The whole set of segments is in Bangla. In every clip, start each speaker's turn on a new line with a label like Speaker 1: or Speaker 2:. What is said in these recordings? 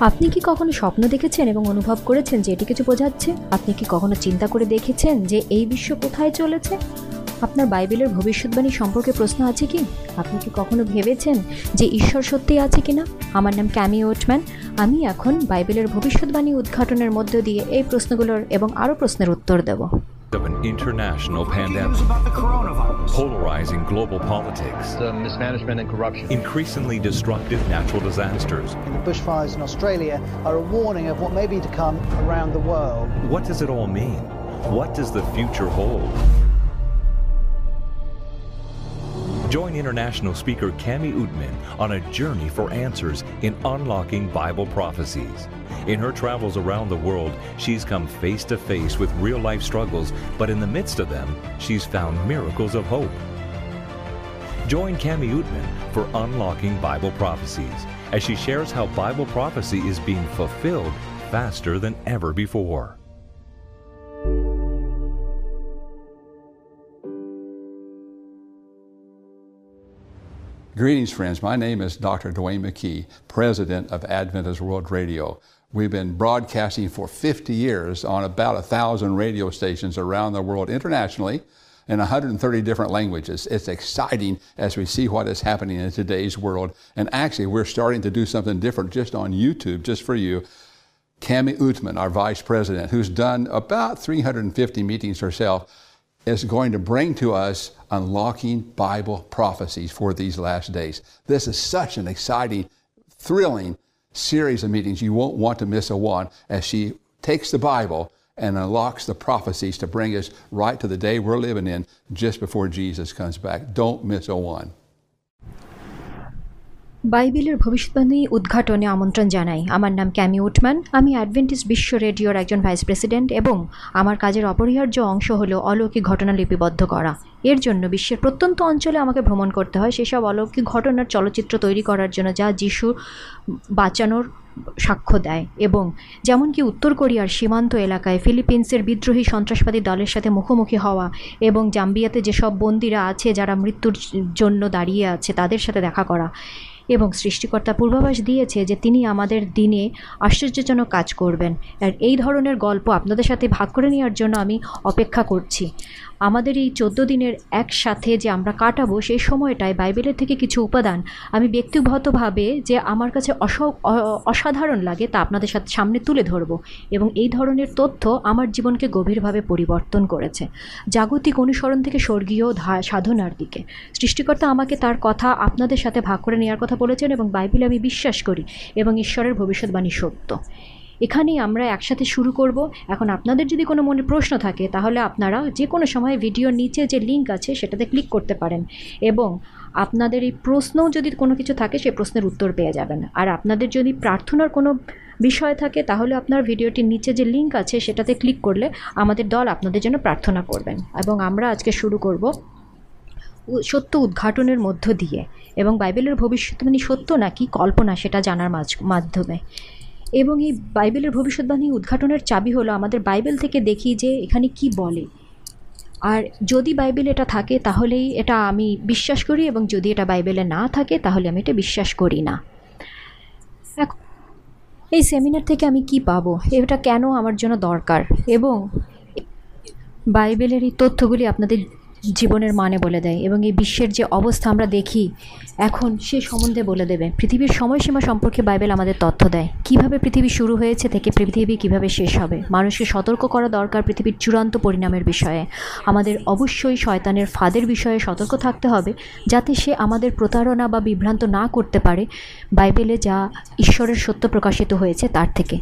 Speaker 1: আপনি কি কখনো স্বপ্ন দেখেছেন এবং অনুভব করেছেন যে এটি কিছু বোঝাচ্ছে? আপনি কি কখনো চিন্তা করে দেখেছেন যে এই বিশ্ব কোথায় চলেছে? আপনার বাইবেলের ভবিষ্যৎবাণী সম্পর্কে প্রশ্ন আছে কি? আপনি কি কখনো ভেবেছেন যে ঈশ্বর সত্যি আছে কি না আমার নাম ক্যামি ওটম্যান। আমি এখন বাইবেলের ভবিষ্যৎবাণী উদ্ঘাটনের মধ্য দিয়ে এই প্রশ্নগুলোর এবং আরও প্রশ্নের উত্তর দেব।
Speaker 2: Of an international pandemic, polarizing global politics,
Speaker 3: the mismanagement and corruption.
Speaker 2: increasingly destructive natural disasters.
Speaker 4: The bushfires in Australia are a warning of what may be to come around the world.
Speaker 2: What does it all mean? What does the future hold? Join international speaker Cami Utman on a journey for answers in unlocking Bible prophecies. In her travels around the world, she's come face to face with real life struggles, but in the midst of them, she's found miracles of hope. Join Cami Utman for Unlocking Bible Prophecies as she shares how Bible prophecy is being fulfilled faster than ever before.
Speaker 5: Greetings, friends. My name is Dr. Dwayne McKee, President of Adventist World Radio. We've been broadcasting for 50 years on about a thousand radio stations around the world internationally in 130 different languages. It's exciting as we see what is happening in today's world. And actually, we're starting to do something different just on YouTube, just for you. Cami Utman, our Vice President, who's done about 350 meetings herself, is going to bring to us unlocking Bible prophecies for these last days. This is such an exciting, thrilling series of meetings. You won't want to miss a one as she takes the Bible and unlocks the prophecies to bring us right to the day we're living in just before Jesus comes back. Don't miss a one.
Speaker 1: বাইবেলের ভবিষ্যৎবাণী উদ্ঘাটনে আমন্ত্রণ জানাই। আমার নাম ক্যামি উটম্যান আমি অ্যাডভেন্টিস বিশ্ব রেডিওর একজন ভাইস প্রেসিডেন্ট এবং আমার কাজের অপরিহার্য অংশ হলো অলৌকিক ঘটনা লিপিবদ্ধ করা। এর জন্য বিশ্বের প্রত্যন্ত অঞ্চলে আমাকে ভ্রমণ করতে হয়। সেসব অলৌকিক ঘটনার চলচ্চিত্র তৈরি করার জন্য যা যিশু বাঁচানোর সাক্ষ্য দেয় এবং যেমন কি উত্তর কোরিয়ার সীমান্ত এলাকায় ফিলিপিন্সের বিদ্রোহী সন্ত্রাসবাদী দলের সাথে মুখোমুখি হওয়া এবং জাম্বিয়াতে যেসব বন্দিরা আছে, যারা মৃত্যুর জন্য দাঁড়িয়ে আছে, তাদের সাথে দেখা করা। এবং সৃষ্টিকর্তা পূর্বাভাস দিয়েছে যে তিনি আমাদের দিনে আশ্চর্যজনক কাজ করবেন। আর এই ধরনের গল্প আপনাদের সাথে ভাগ করে নেওয়ার জন্য আমি অপেক্ষা করছি। আমাদের এই চোদ্দ দিনের একসাথে যে আমরা কাটাবো সেই সময়টায় বাইবেলের থেকে কিছু উপাদান আমি ব্যক্তিগতভাবে যে আমার কাছে অস অসাধারণ লাগে তা আপনাদের সাথে সামনে তুলে ধরবো এবং এই ধরনের তথ্য আমার জীবনকে গভীরভাবে পরিবর্তন করেছে। জাগতিক অনুসরণ থেকে স্বর্গীয় সাধনার দিকে। সৃষ্টিকর্তা আমাকে তার কথা আপনাদের সাথে ভাগ করে নেওয়ার কথা বলেছেন এবং বাইবেলে আমি বিশ্বাস করি এবং ঈশ্বরের ভবিষ্যৎবাণী সত্য। এখানেই আমরা একসাথে শুরু করব। এখন আপনাদের যদি কোনো মনে প্রশ্ন থাকে, তাহলে আপনারা যে কোনো সময় ভিডিওর নিচে যে লিঙ্ক আছে, সেটাতে ক্লিক করতে পারেন। এবং আপনাদের এই প্রশ্নও যদি কোনো কিছু থাকে সেই প্রশ্নের উত্তর পেয়ে যাবেন। আর আপনাদের যদি প্রার্থনার কোনো বিষয় থাকে, তাহলে আপনার ভিডিওটির নিচে যে লিঙ্ক আছে, সেটাতে ক্লিক করলে আমাদের দল আপনাদের জন্য প্রার্থনা করবেন। এবং আমরা আজকে শুরু করব সত্য উদ্ঘাটনের মধ্য দিয়ে। এবং বাইবেলের ভবিষ্যৎ মানে সত্য নাকি কল্পনা, সেটা জানার মাধ্যমে। এবং এই বাইবেলের ভবিষ্যৎবাণী উদ্ঘাটনের চাবি হলো আমাদের বাইবেল থেকে দেখি যে এখানে কি বলে। আর যদি বাইবেল এটা থাকে, তাহলেই এটা আমি বিশ্বাস করি এবং যদি এটা বাইবেলে না থাকে, তাহলে আমি এটা বিশ্বাস করি না। এই সেমিনার থেকে আমি কি পাবো? এটা কেন আমার জন্য দরকার? এবং বাইবেলের এই তথ্যগুলি আপনাদের জীবনের মানে বলে দেয় এবং এই বিশ্বের যে অবস্থা আমরা দেখি, এখন সে সম্বন্ধে বলে দেবে। পৃথিবীর সময়সীমা সম্পর্কে বাইবেল আমাদের তথ্য দেয়। কীভাবে পৃথিবী শুরু হয়েছে থেকে পৃথিবী কীভাবে শেষ হবে? মানুষকে সতর্ক করা দরকার পৃথিবীর চূড়ান্ত পরিণামের বিষয়ে। আমাদের অবশ্যই শয়তানের ফাঁদের বিষয়ে সতর্ক থাকতে হবে যাতে সে আমাদের প্রতারণা বা বিভ্রান্ত না করতে পারে। বাইবেলে যা ঈশ্বরের সত্য প্রকাশিত হয়েছে তার থেকে।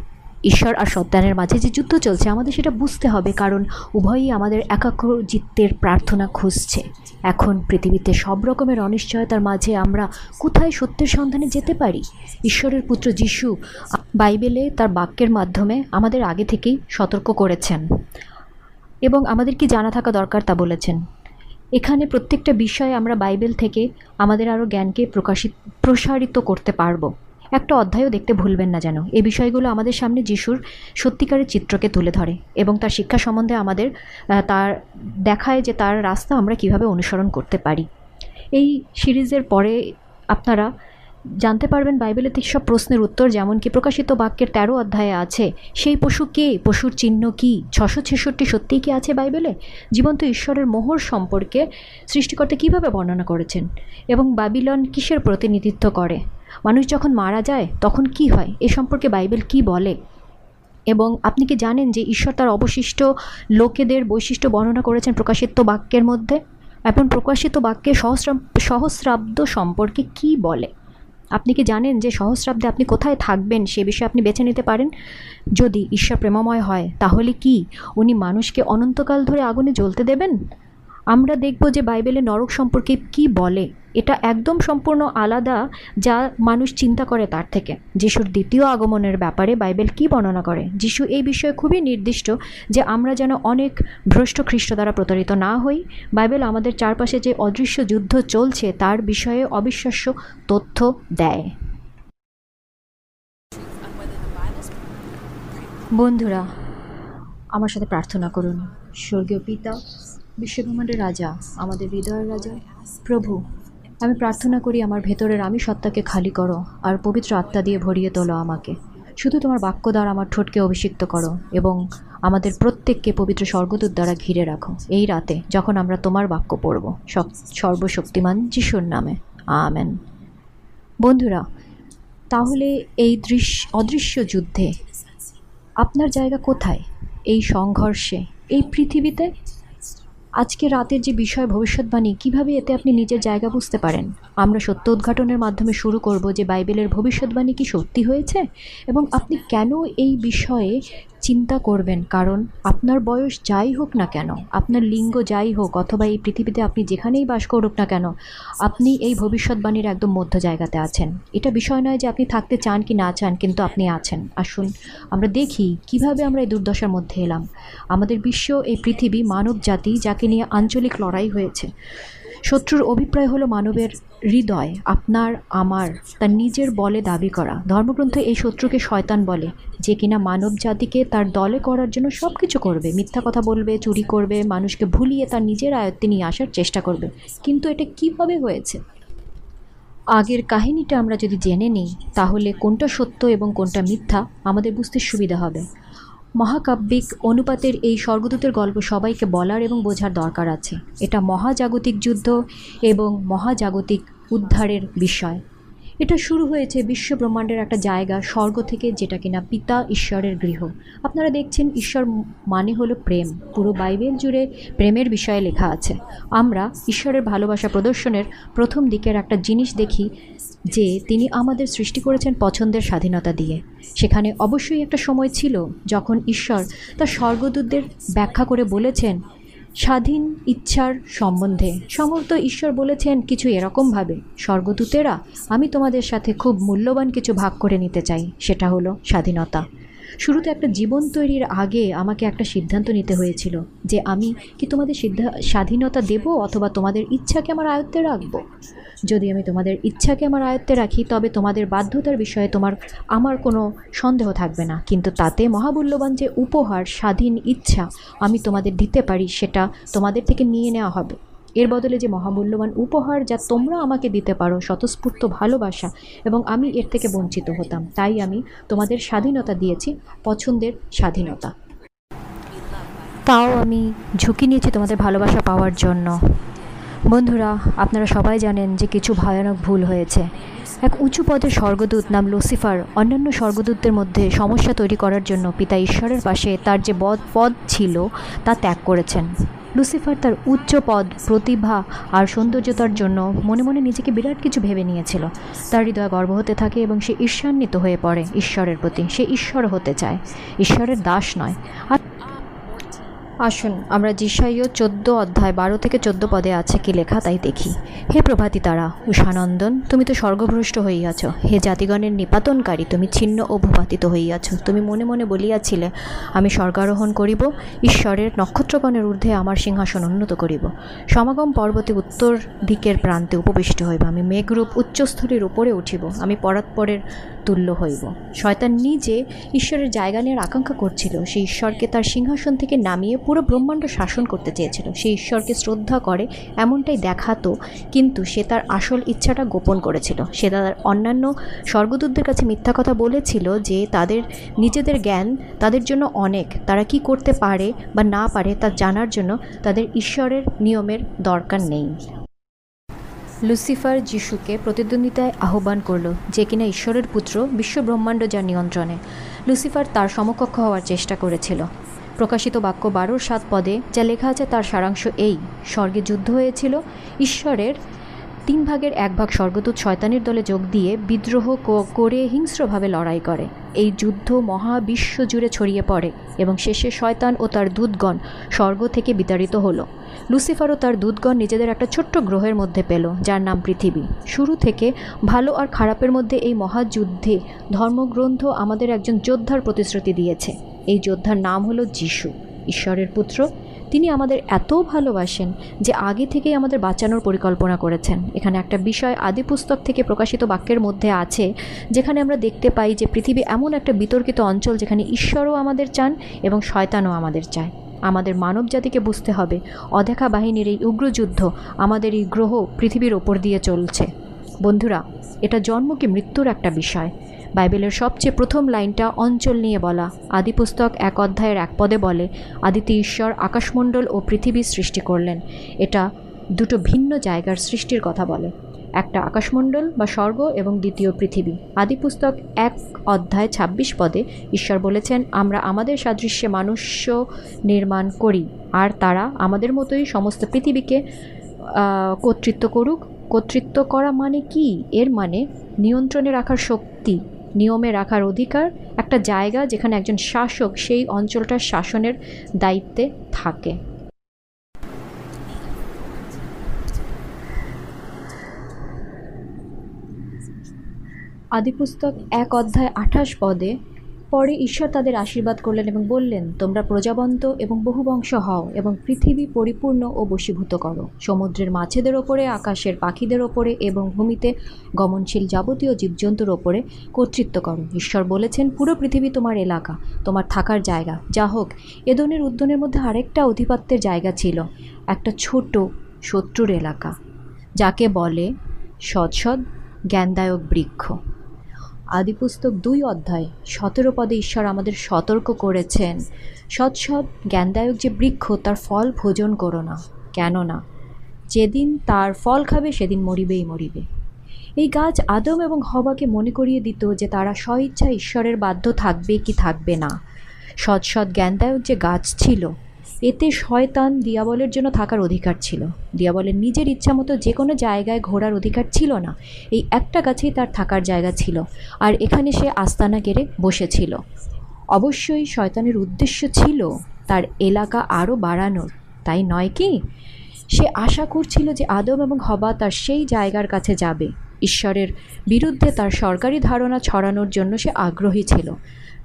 Speaker 1: ঈশ্বর আর সত্যানের মাঝে যে যুদ্ধ চলছে, আমাদের সেটা বুঝতে হবে, কারণ উভয়ই আমাদের একাগ্র একাগ্রচিত্তের প্রার্থনা খুঁজছে। এখন পৃথিবীতে সব রকমের অনিশ্চয়তার মাঝে আমরা কোথায় সত্যের সন্ধানে যেতে পারি? ঈশ্বরের পুত্র যিশু বাইবেলে তার বাক্যের মাধ্যমে আমাদের আগে থেকেই সতর্ক করেছেন। এবং আমাদের কি জানা থাকা দরকার তা বলেছেন। এখানে প্রত্যেকটা বিষয়ে আমরা বাইবেল থেকে আমাদের আরও জ্ঞানকে প্রকাশিত, প্রসারিত করতে পারব। একটা অধ্যায়ও দেখতে ভুলবেন না যেন। এই বিষয়গুলো আমাদের সামনে যিশুর সত্যিকারের চিত্রকে তুলে ধরে এবং তার শিক্ষা সম্বন্ধে আমাদের তার দেখায় যে তার রাস্তা আমরা কীভাবে অনুসরণ করতে পারি। এই সিরিজের পরে আপনারা জানতে পারবেন বাইবেলের থেকে সব প্রশ্নের উত্তর যেমন কি প্রকাশিত বাক্যের তেরো অধ্যায়ে আছে, সেই পশু কে? পশুর চিহ্ন কি? ছশো ছেষট্টি সত্যিই কি আছে বাইবেলে? জীবন্ত ঈশ্বরের মোহর সম্পর্কে সৃষ্টিকর্তা কীভাবে বর্ণনা করেছেন? এবং বাবিলন কিসের প্রতিনিধিত্ব করে? মানুষ যখন মারা যায়, তখন কি হয়? এ সম্পর্কে বাইবেল কি বলে? এবং আপনি কি জানেন যে ঈশ্বর তার অবশিষ্ট লোকেদের বৈশিষ্ট্য বর্ণনা করেছেন প্রকাশিত বাক্যের মধ্যে? এবং প্রকাশিত বাক্যে সহস্রা সহস্রাব্দ সম্পর্কে কি বলে? আপনি কি জানেন যে সহস্রাব্দে আপনি কোথায় থাকবেন? সে বিষয়ে আপনি বেছে নিতে পারেন? যদি ঈশ্বর প্রেমময় হয়, তাহলে কি? উনি মানুষকে অনন্তকাল ধরে আগুনে জ্বলতে দেবেন? আমরা দেখব যে বাইবেলে নরক সম্পর্কে কি বলে। এটা একদম সম্পূর্ণ আলাদা যা মানুষ চিন্তা করে তার থেকে। যিশুর দ্বিতীয় আগমনের ব্যাপারে বাইবেল কি বর্ণনা করে? যিশু এই বিষয়ে খুবই নির্দিষ্ট যে আমরা যেন অনেক ভ্রষ্ট খ্রিস্ট দ্বারা প্রতারিত না হই। বাইবেল আমাদের চারপাশে যে অদৃশ্য যুদ্ধ চলছে তার বিষয়ে অবিশ্বাস্য তথ্য দেয়। বন্ধুরা, আমার সাথে প্রার্থনা করুন। স্বর্গীয় পিতা বিশ্বব্রহ্মাণ্ডের রাজা, আমাদের হৃদয়ের রাজা, প্রভু, আমি প্রার্থনা করি আমার ভেতরের আমি সত্তাকে খালি করো আর পবিত্র আত্মা দিয়ে ভরিয়ে তোলো আমাকে। শুধু তোমার বাক্য দ্বারা আমার ঠোঁটকে অভিষিক্ত করো এবং আমাদের প্রত্যেককে পবিত্র স্বর্গদূত দ্বারা ঘিরে রাখো। এই রাতে যখন আমরা তোমার বাক্য পড়ব, সব সর্বশক্তিমান যিশুর নামে। আমেন। বন্ধুরা, তাহলে এই দৃশ্য অদৃশ্য যুদ্ধে আপনার জায়গা কোথায়? এই সংঘর্ষে? এই পৃথিবীতে? আজকে রাতের যে বিষয় ভবিষ্যৎবাণী, কীভাবে এতে আপনি নিজের জায়গা বুঝতে পারেন? আমরা সত্য উদ্ঘাটনের মাধ্যমে শুরু করব যে বাইবেলের ভবিষ্যৎবাণী কি সত্যি হয়েছে? এবং আপনি কেন এই বিষয়ে চিন্তা করবেন, কারণ আপনার বয়স যাই হোক না কেন, আপনার লিঙ্গ যাই হোক, অথবা এই পৃথিবীতে আপনি যেখানেই বাস করুক না কেন, আপনি এই ভবিষ্যৎবাণীর একদম মধ্য জায়গাতে আছেন। এটা বিষয় নয় যে আপনি থাকতে চান কি না চান, কিন্তু আপনি আছেন। আসুন, আমরা দেখি কীভাবে আমরা এই দুর্দশার মধ্যে এলাম। আমাদের বিশ্ব, এই পৃথিবী মানব জাতি যাকে নিয়ে আঞ্চলিক লড়াই হয়েছে। শত্রুর অভিপ্রায় হলো মানবের হৃদয়, আপনার, আমার, তার নিজের বলে দাবি করা। ধর্মগ্রন্থে এই শত্রুকে শয়তান বলে, যে কিনা মানব জাতিকে তার দলে করার জন্য সব কিছু করবে। মিথ্যা কথা বলবে, চুরি করবে, মানুষকে ভুলিয়ে তার নিজের আয়ত্তে নিয়ে আসার চেষ্টা করবে। কিন্তু এটা কীভাবে হয়েছে? আগের কাহিনীটা আমরা যদি জেনে নিই, তাহলে কোনটা সত্য এবং কোনটা মিথ্যা আমাদের বুঝতে সুবিধা হবে। মহাকাব্যিক অনুপাতের এই স্বর্গদূতের গল্প সবাইকে বলার এবং বোঝার দরকার আছে। এটা মহাজাগতিক যুদ্ধ এবং মহাজাগতিক উদ্ধারের বিষয়। এটা শুরু হয়েছে বিশ্ব ব্রহ্মাণ্ডের একটা জায়গা, স্বর্গ থেকে, যেটা কিনা পিতা ঈশ্বরের গৃহ। আপনারা দেখছেন ঈশ্বর মানে হলো প্রেম। পুরো বাইবেল জুড়ে প্রেমের বিষয়ে লেখা আছে। আমরা ঈশ্বরের ভালোবাসা প্রদর্শনের প্রথম দিকের একটা জিনিস দেখি যে তিনি আমাদের সৃষ্টি করেছেন পছন্দের স্বাধীনতা দিয়ে। সেখানে অবশ্যই একটা সময় ছিল যখন ঈশ্বর তার স্বর্গদূতদের ব্যাখ্যা করে বলেছেন স্বাধীন ইচ্ছার সম্বন্ধে। সমর্থ ঈশ্বর বলেছেন, কিছু এরকমভাবে স্বর্গদূতেরা, আমি তোমাদের সাথে খুব মূল্যবান কিছু ভাগ করে নিতে চাই। সেটা হলো স্বাধীনতা। শুরুতে একটা জীবন তৈরির আগে আমাকে একটা সিদ্ধান্ত নিতে হয়েছিল যে আমি কি তোমাদের সিদ্ধা, স্বাধীনতা দেব অথবা তোমাদের ইচ্ছাকে আমার আয়ত্তে রাখব? যদি আমি তোমাদের ইচ্ছাকে আমার আয়ত্তে রাখি, তবে তোমাদের বাধ্যতার বিষয়ে তোমার, আমার কোনো সন্দেহ থাকবে না। কিন্তু তাতে মহামূল্যবান যে উপহার, স্বাধীন ইচ্ছা আমি তোমাদের দিতে পারি, সেটা তোমাদের থেকে নিয়ে নেওয়া হবে। এর বদলে যে মহামূল্যবান উপহার যা তোমরা আমাকে দিতে পারো, স্বতঃস্ফূর্ত ভালোবাসা এবং আমি এর থেকে বঞ্চিত হতাম। তাই আমি তোমাদের স্বাধীনতা দিয়েছি, পছন্দের স্বাধীনতা। তাও আমি ঝুঁকি নিয়েছি তোমাদের ভালোবাসা পাওয়ার জন্য। বন্ধুরা, আপনারা সবাই জানেন যে কিছু ভয়ানক ভুল হয়েছে। এক উঁচু পদের স্বর্গদূত নাম লুসিফার অন্যান্য স্বর্গদূতদের মধ্যে সমস্যা তৈরি করার জন্য পিতা ঈশ্বরের পাশে তার যে বদ পদ ছিল, তা ত্যাগ করেছেন। লুসিফার তার উচ্চ পদ, প্রতিভা আর সৌন্দর্যতার জন্য মনে মনে নিজেকে বিরাট কিছু ভেবে নিয়েছিল। তার হৃদয় গর্ব হতে থাকে এবং সে ঈর্ষান্বিত হয়ে পড়ে ঈশ্বরের প্রতি। সে ঈশ্বর হতে চায়। ঈশ্বরের দাস নয়। আর আসুন, আমরা জিসাইও চোদ্দ অধ্যায় বারো থেকে চোদ্দ পদে আছে কি লেখা তাই দেখি। হে প্রভাতী তারা, উষানন্দন, তুমি তো স্বর্গভ্রষ্ট হইয়াছ। হে জাতিগণের নিপাতনকারী, তুমি ছিন্ন ও ভূপাতিত হইয়াছ। তুমি মনে মনে বলিয়াছিলে, আমি স্বর্গারোহণ করিব, ঈশ্বরের নক্ষত্রগণের ঊর্ধ্বে আমার সিংহাসন উন্নত করিব। সমাগম পর্বতে উত্তর দিকের প্রান্তে উপবিষ্ট হইব, আমি মেঘরূপ উচ্চস্থলীর উপরে উঠিব, আমি পরাৎপরের তুল্য হইব। শয়তান নিজে ঈশ্বরের জায়গা নেওয়ার আকাঙ্ক্ষা করছিল, সে ঈশ্বরকে তার সিংহাসন থেকে নামিয়ে পুরো ব্রহ্মাণ্ড শাসন করতে চেয়েছিল। সে ঈশ্বরকে শ্রদ্ধা করে, এমনটাই দেখাতো, কিন্তু সে তার আসল ইচ্ছাটা গোপন করেছিল। সে তার অন্যান্য স্বর্গদূতদের কাছে মিথ্যা কথা বলেছিল যে তাদের নিজেদের জ্ঞান তাদের জন্য অনেক। তারা কি করতে পারে বা না পারে তা জানার জন্য তাদের ঈশ্বরের নিয়মের দরকার নেই। লুসিফার যিশুকে প্রতিদ্বন্দ্বিতায় আহ্বান করল যে কিনা ঈশ্বরের পুত্র বিশ্ব ব্রহ্মাণ্ড যার নিয়ন্ত্রণে। লুসিফার তার সমকক্ষ হওয়ার চেষ্টা করেছিল। প্রকাশিত বাক্য বারোর সাত পদে, যা লেখা আছে, তার সারাংশ এই, স্বর্গে যুদ্ধ হয়েছিল, ঈশ্বরের তিন ভাগের এক ভাগ স্বর্গদূত শয়তানের দলে যোগ দিয়ে বিদ্রোহ করে হিংস্রভাবে লড়াই করে। এই যুদ্ধ মহাবিশ্ব জুড়ে ছড়িয়ে পড়ে এবং শেষে শয়তান ও তার দূতগণ স্বর্গ থেকে বিতাড়িত হলো। লুসিফার ও তার দূতগণ নিজেদের একটা ছোট্ট গ্রহের মধ্যে পেল, যার নাম পৃথিবী। শুরু থেকে ভালো আর খারাপের মধ্যে এই মহাযুদ্ধে ধর্মগ্রন্থ আমাদের একজন যোদ্ধার প্রতিশ্রুতি দিয়েছে। এই যোদ্ধার নাম হলো যিশু, ঈশ্বরের পুত্র। তিনি আমাদের এত ভালোবাসেন যে আগে থেকেই আমাদের বাঁচানোর পরিকল্পনা করেছেন। এখানে একটা বিষয় আদি পুস্তক থেকে প্রকাশিত বাক্যের মধ্যে আছে, যেখানে আমরা দেখতে পাই যে পৃথিবী এমন একটা বিতর্কিত অঞ্চল যেখানে ঈশ্বরও আমাদের চান এবং শয়তানও আমাদের চায়। আমাদের মানব জাতিকে বুঝতে হবে, অদেখা বাহিনীর এই উগ্রযুদ্ধ আমাদের এই গ্রহ পৃথিবীর ওপর দিয়ে চলছে। বন্ধুরা, এটা জন্ম কি মৃত্যুর একটা বিষয়? বাইবেলের সবচেয়ে প্রথম লাইনটা অঞ্চল নিয়ে বলা। আদিপুস্তক এক অধ্যায়ের এক পদে বলে, আদিতে ঈশ্বর আকাশমণ্ডল ও পৃথিবী সৃষ্টি করলেন। এটা দুটো ভিন্ন জায়গার সৃষ্টির কথা বলে। একটা আকাশমণ্ডল বা স্বর্গ এবং দ্বিতীয় পৃথিবী। আদিপুস্তক এক অধ্যায় ২৬ পদে ঈশ্বর বলেছেন, আমরা আমাদের সাদৃশ্যে মানুষ্য নির্মাণ করি, আর তারা আমাদের মতোই সমস্ত পৃথিবীকে কর্তৃত্ব করুক। কর্তৃত্ব করা মানে কি? এর মানে নিয়ন্ত্রণে রাখার শক্তি। নিয়মে রাখার অধিকার একটা জায়গা যেখানে একজন শাসক সেই অঞ্চলটার শাসনের দায়িত্বে থাকে। আদিপুস্তক এক অধ্যায় আঠাশ পদে পরে ঈশ্বর তাদের আশীর্বাদ করলেন এবং বললেন, তোমরা প্রজাবন্ত এবং বহুবংশ হও এবং পৃথিবী পরিপূর্ণ ও বশীভূত করো। সমুদ্রের মাছেদের ওপরে, আকাশের পাখিদের ওপরে এবং ভূমিতে গমনশীল যাবতীয় জীবজন্তুর ওপরে কর্তৃত্ব করো। ঈশ্বর বলেছেন, পুরো পৃথিবী তোমার এলাকা, তোমার থাকার জায়গা। যা হোক, এদনের উদ্যানের মধ্যে আরেকটা অধিপত্যের জায়গা ছিল, একটা ছোট শত্রুর এলাকা, যাকে বলে সৎসৎ জ্ঞানদায়ক বৃক্ষ। আদিপুস্তক দুই অধ্যায়, সতেরো পদে ঈশ্বর আমাদের সতর্ক করেছেন। সৎ সৎ, জ্ঞানদায়ক যে বৃক্ষ, তার ফল ভোজন করো না। কেননা, যেদিন তার ফল খাবে, সেদিন মরিবেই মরিবে। এই গাছ আদম এবং হবাকে মনে করিয়ে দিত যে তারা স্বইচ্ছা ঈশ্বরের বাধ্য থাকবে কি থাকবে না। সৎ সৎ, জ্ঞানদায়ক যে গাছ ছিল এতে শয়তান দিয়াবলের জন্য থাকার অধিকার ছিল। দিয়াবলের নিজের ইচ্ছা মতো যে কোনো জায়গায় ঘোরার অধিকার ছিল না। এই একটা গাছেই তার থাকার জায়গা ছিল, আর এখানে সে আস্তানা গেড়ে বসেছিল। অবশ্যই শয়তানের উদ্দেশ্য ছিল তার এলাকা আরও বাড়ানোর, তাই নয় কি? সে আশা করছিল যে আদম এবং হবা তার সেই জায়গার কাছে যাবে। ঈশ্বরের বিরুদ্ধে তার সরকারি ধারণা ছড়ানোর জন্য সে আগ্রহী ছিল।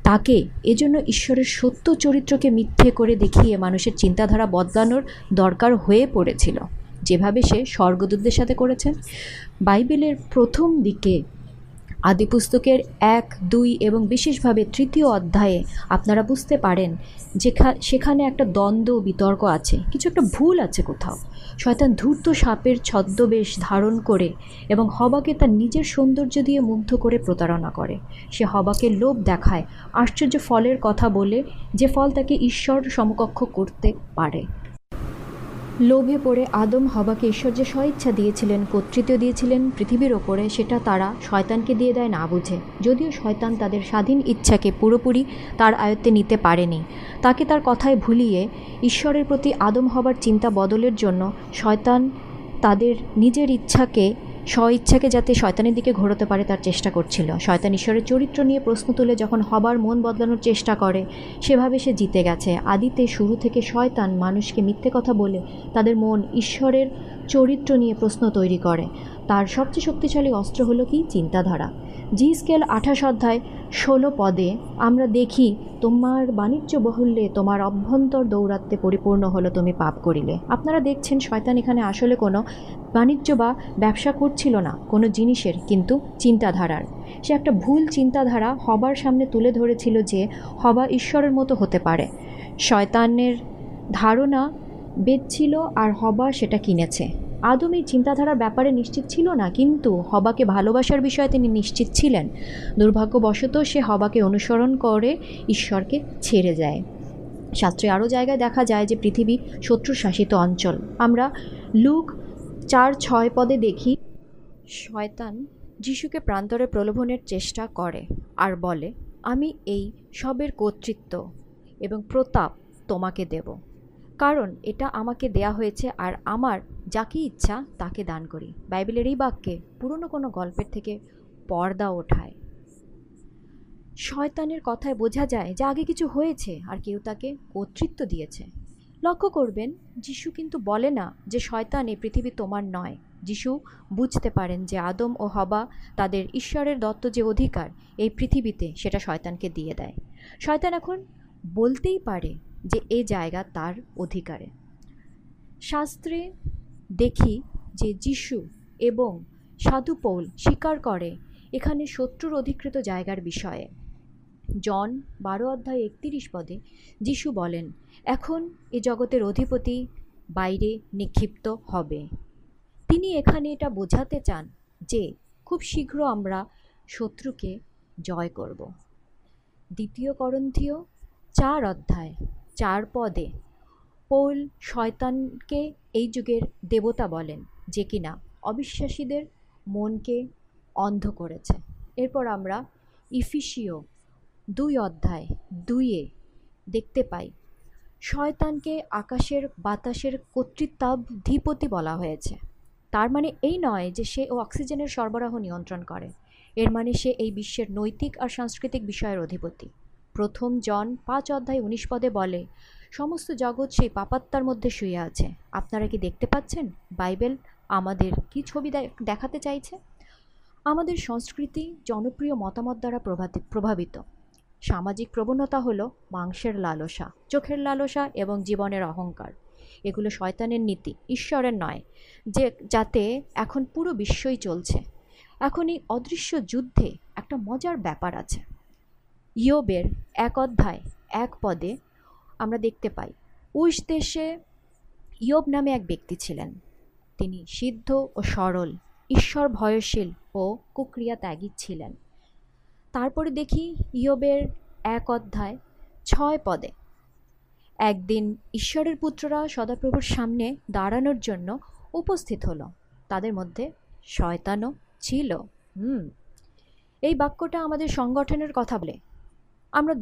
Speaker 1: তাকে এজন্য ঈশ্বরের সত্য চরিত্রকে মিথ্যে করে দেখিয়ে মানুষের চিন্তাধারা বদলানোর দরকার হয়ে পড়েছিল। যেভাবে সে স্বর্গদূতদের সাথে করেছেন। বাইবেলের প্রথম দিকে আদিপুস্তকের এক, দুই এবং বিশেষভাবে তৃতীয় অধ্যায়ে আপনারা বুঝতে পারেন যেখা, সেখানে একটা দ্বন্দ্ব, বিতর্ক আছে। কিছু একটা ভুল আছে কোথাও। শয়তান ধূর্ত সাপের ছদ্মবেশ ধারণ করে এবং হবাকে তার নিজের সৌন্দর্য দিয়ে মুগ্ধ করে প্রতারণা করে। সে হবাকে লোভ দেখায়, আশ্চর্য ফলের কথা বলে যে ফল তাকে ঈশ্বর সমকক্ষ করতে পারে। লোভে পড়ে আদম হবাকে ঈশ্বর যে স্বইচ্ছা দিয়েছিলেন, কর্তৃত্ব দিয়েছিলেন পৃথিবীর ওপরে, সেটা তারা শয়তানকে দিয়ে দেয় না বুঝে। যদিও শয়তান তাদের স্বাধীন ইচ্ছাকে পুরোপুরি তার আয়ত্তে নিতে পারেনি। তাকে তার কথায় ভুলিয়ে ঈশ্বরের প্রতি আদম হবার চিন্তা বদলের জন্য শয়তান তাদের নিজের ইচ্ছাকে স্বইচ্ছাকে যাতে শয়তানের দিকে ঘোরাতে পারে তার চেষ্টা করছিল। শয়তান ঈশ্বরের চরিত্র নিয়ে প্রশ্ন তুলে যখন হবার মন বদলানোর চেষ্টা করে, সেভাবে সে জিতে গেছে। আদিতে শুরু থেকে শয়তান মানুষকে মিথ্যে কথা বলে তাদের মন ঈশ্বরের চরিত্র নিয়ে প্রশ্ন তৈরি করে। তার সবচেয়ে শক্তিশালী অস্ত্র হলো কি? চিন্তাধারা। জি স্কেল আঠাশ অধ্যায় ষোলো পদে, আমরা দেখি তোমার বাণিজ্য বহুল্যে তোমার অভ্যন্তর দৌরাত্মে পরিপূর্ণ হলো তুমি পাপ করিলে। আপনারা দেখছেন, শয়তান এখানে আসলে কোনো বাণিজ্য বা ব্যবসা করছিল না, কোনো জিনিসের কিন্তু চিন্তাধারার। সে একটা ভুল চিন্তাধারা হবার সামনে তুলে ধরেছিল যে হবা ঈশ্বরের মতো হতে পারে। শয়তানের ধারণা বেচছিল আর হবা সেটা কিনেছে। আদম এই চিন্তাধারার ব্যাপারে নিশ্চিত ছিল না, কিন্তু হবাকে ভালোবাসার বিষয়ে তিনি নিশ্চিত ছিলেন। দুর্ভাগ্যবশত সে হবাকে অনুসরণ করে ঈশ্বরকে ছেড়ে যায়। শাস্ত্রে আরও জায়গায় দেখা যায় যে পৃথিবী শত্রু শাসিত অঞ্চল। আমরা লুক চার ছয় পদে দেখি, শয়তান যিশুকে প্রান্তরে প্রলোভনের চেষ্টা করে আর বলে, আমি এই সবের কর্তৃত্ব এবং প্রতাপ তোমাকে দেব। কারণ এটা আমাকে দেয়া হয়েছে আর আমার যাকে ইচ্ছা তাকে দান করি। বাইবেলের এই বাক্যে পুরনো কোনো গল্পের থেকে পর্দা ওঠায়। শয়তানের কথায় বোঝা যায় যে আগে কিছু হয়েছে আর কেউ তাকে কর্তৃত্ব দিয়েছে। লক্ষ্য করবেন, যিশু কিন্তু বলে না যে শয়তান এই পৃথিবী তোমার নয়। যিশু বুঝতে পারেন যে আদম ও হবা তাদের ঈশ্বরের দত্ত যে অধিকার, এই পৃথিবীতে সেটা শয়তানকে দিয়ে দেয়। শয়তান এখন বলতেই পারে যে এই জায়গা তার অধিকারে। শাস্ত্রে দেখি যে যিশু এবং সাধু পৌল স্বীকার করে এখানে শত্রুর অধিকৃত জায়গার বিষয়ে। জন বারো অধ্যায় একতিরিশ পদে যিশু বলেন, এখন এ জগতের অধিপতি বাইরে নিক্ষিপ্ত হবে। তিনি এখানে এটা বোঝাতে চান যে খুব শীঘ্র আমরা শত্রুকে জয় করব। দ্বিতীয় করন্থীয় চার অধ্যায় চার পদে। পৌল শয়তানকে এই যুগের দেবতা বলেন, যে কিনা অবিশ্বাসীদের মনকে অন্ধ করেছে। এরপর আমরা ইফিসিও দুই অধ্যায় দুইয়ে দেখতে পাই, শয়তানকে আকাশের বাতাসের কর্তৃত্বাধিপতি বলা হয়েছে। তার মানে এই নয় যে সে ও অক্সিজেনের সরবরাহ নিয়ন্ত্রণ করে। এর মানে সে এই বিশ্বের নৈতিক আর সাংস্কৃতিক বিষয়ের অধিপতি। প্রথম জন পাঁচ অধ্যায় উনিশ পদে বলে, সমস্ত জগৎ সেই পাপাত্মার মধ্যে শুয়ে আছে। আপনারা কি দেখতে পাচ্ছেন? বাইবেল আমাদের কি ছবি দেখাতে চাইছে? আমাদের সংস্কৃতি জনপ্রিয় মতামত দ্বারা প্রভাবিত। সামাজিক প্রবণতা হলো মাংসের লালসা, চোখের লালসা এবং জীবনের অহংকার। এগুলো শয়তানের নীতি, ঈশ্বরের নয়, যে, যাতে এখন পুরো বিশ্বই চলছে। এখন এই অদৃশ্য যুদ্ধে একটা মজার ব্যাপার আছে। ইয়োবের এক অধ্যায়, এক পদে আমরা দেখতে পাই উস দেশে ইয়োব নামে এক ব্যক্তি ছিলেন। তিনি সিদ্ধ ও সরল, ঈশ্বর ভয়শীল ও কুক্রিয়া ত্যাগী ছিলেন। তারপরে দেখি ইয়োবের এক অধ্যায়, ছয় পদে, একদিন ঈশ্বরের পুত্ররা সদাপ্রভুর সামনে দাঁড়ানোর জন্য উপস্থিত হলো। তাদের মধ্যে শয়তানও ছিল। হুম, এই বাক্যটা আমাদের সংগঠনের কথা বলে। আমরা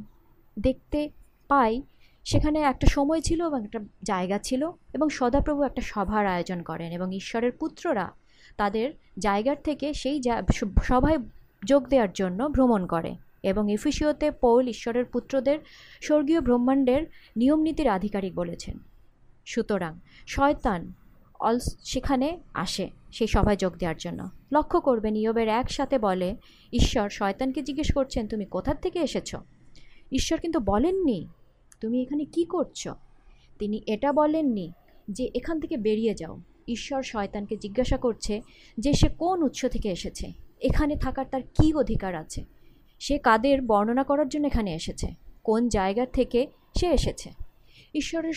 Speaker 1: দেখতে পাই, সেখানে একটা সময় ছিল এবং একটা জায়গা ছিল এবং সদাপ্রভু একটা সভার আয়োজন করেন এবং ঈশ্বরের পুত্ররা তাদের জায়গার থেকে সেই সভায় যোগ দেওয়ার জন্য ভ্রমণ করে এবং এফিসিওতে পৌল ঈশ্বরের পুত্রদের স্বর্গীয় ব্রহ্মাণ্ডের নিয়মনীতির আধিকারিক বলেছেন। সুতরাং শয়তান অল সেখানে আসে সেই সভায় যোগ দেওয়ার জন্য। লক্ষ্য করবেন, ইয়বের একসাথে বলে, ঈশ্বর শয়তানকে জিজ্ঞেস করছেন, তুমি কোথার থেকে এসেছ? ঈশ্বর কিন্তু বলেননি, তুমি এখানে কি করছ? তিনি এটা বলেননি যে এখান থেকে বেরিয়ে যাও। ঈশ্বর শয়তানকে জিজ্ঞাসা করছে যে সে কোন উৎস থেকে এসেছে? এখানে থাকার তার কী অধিকার আছে? সে কাদের বর্ণনা করার জন্য এখানে এসেছে? কোন জায়গা থেকে সে এসেছে? ঈশ্বরের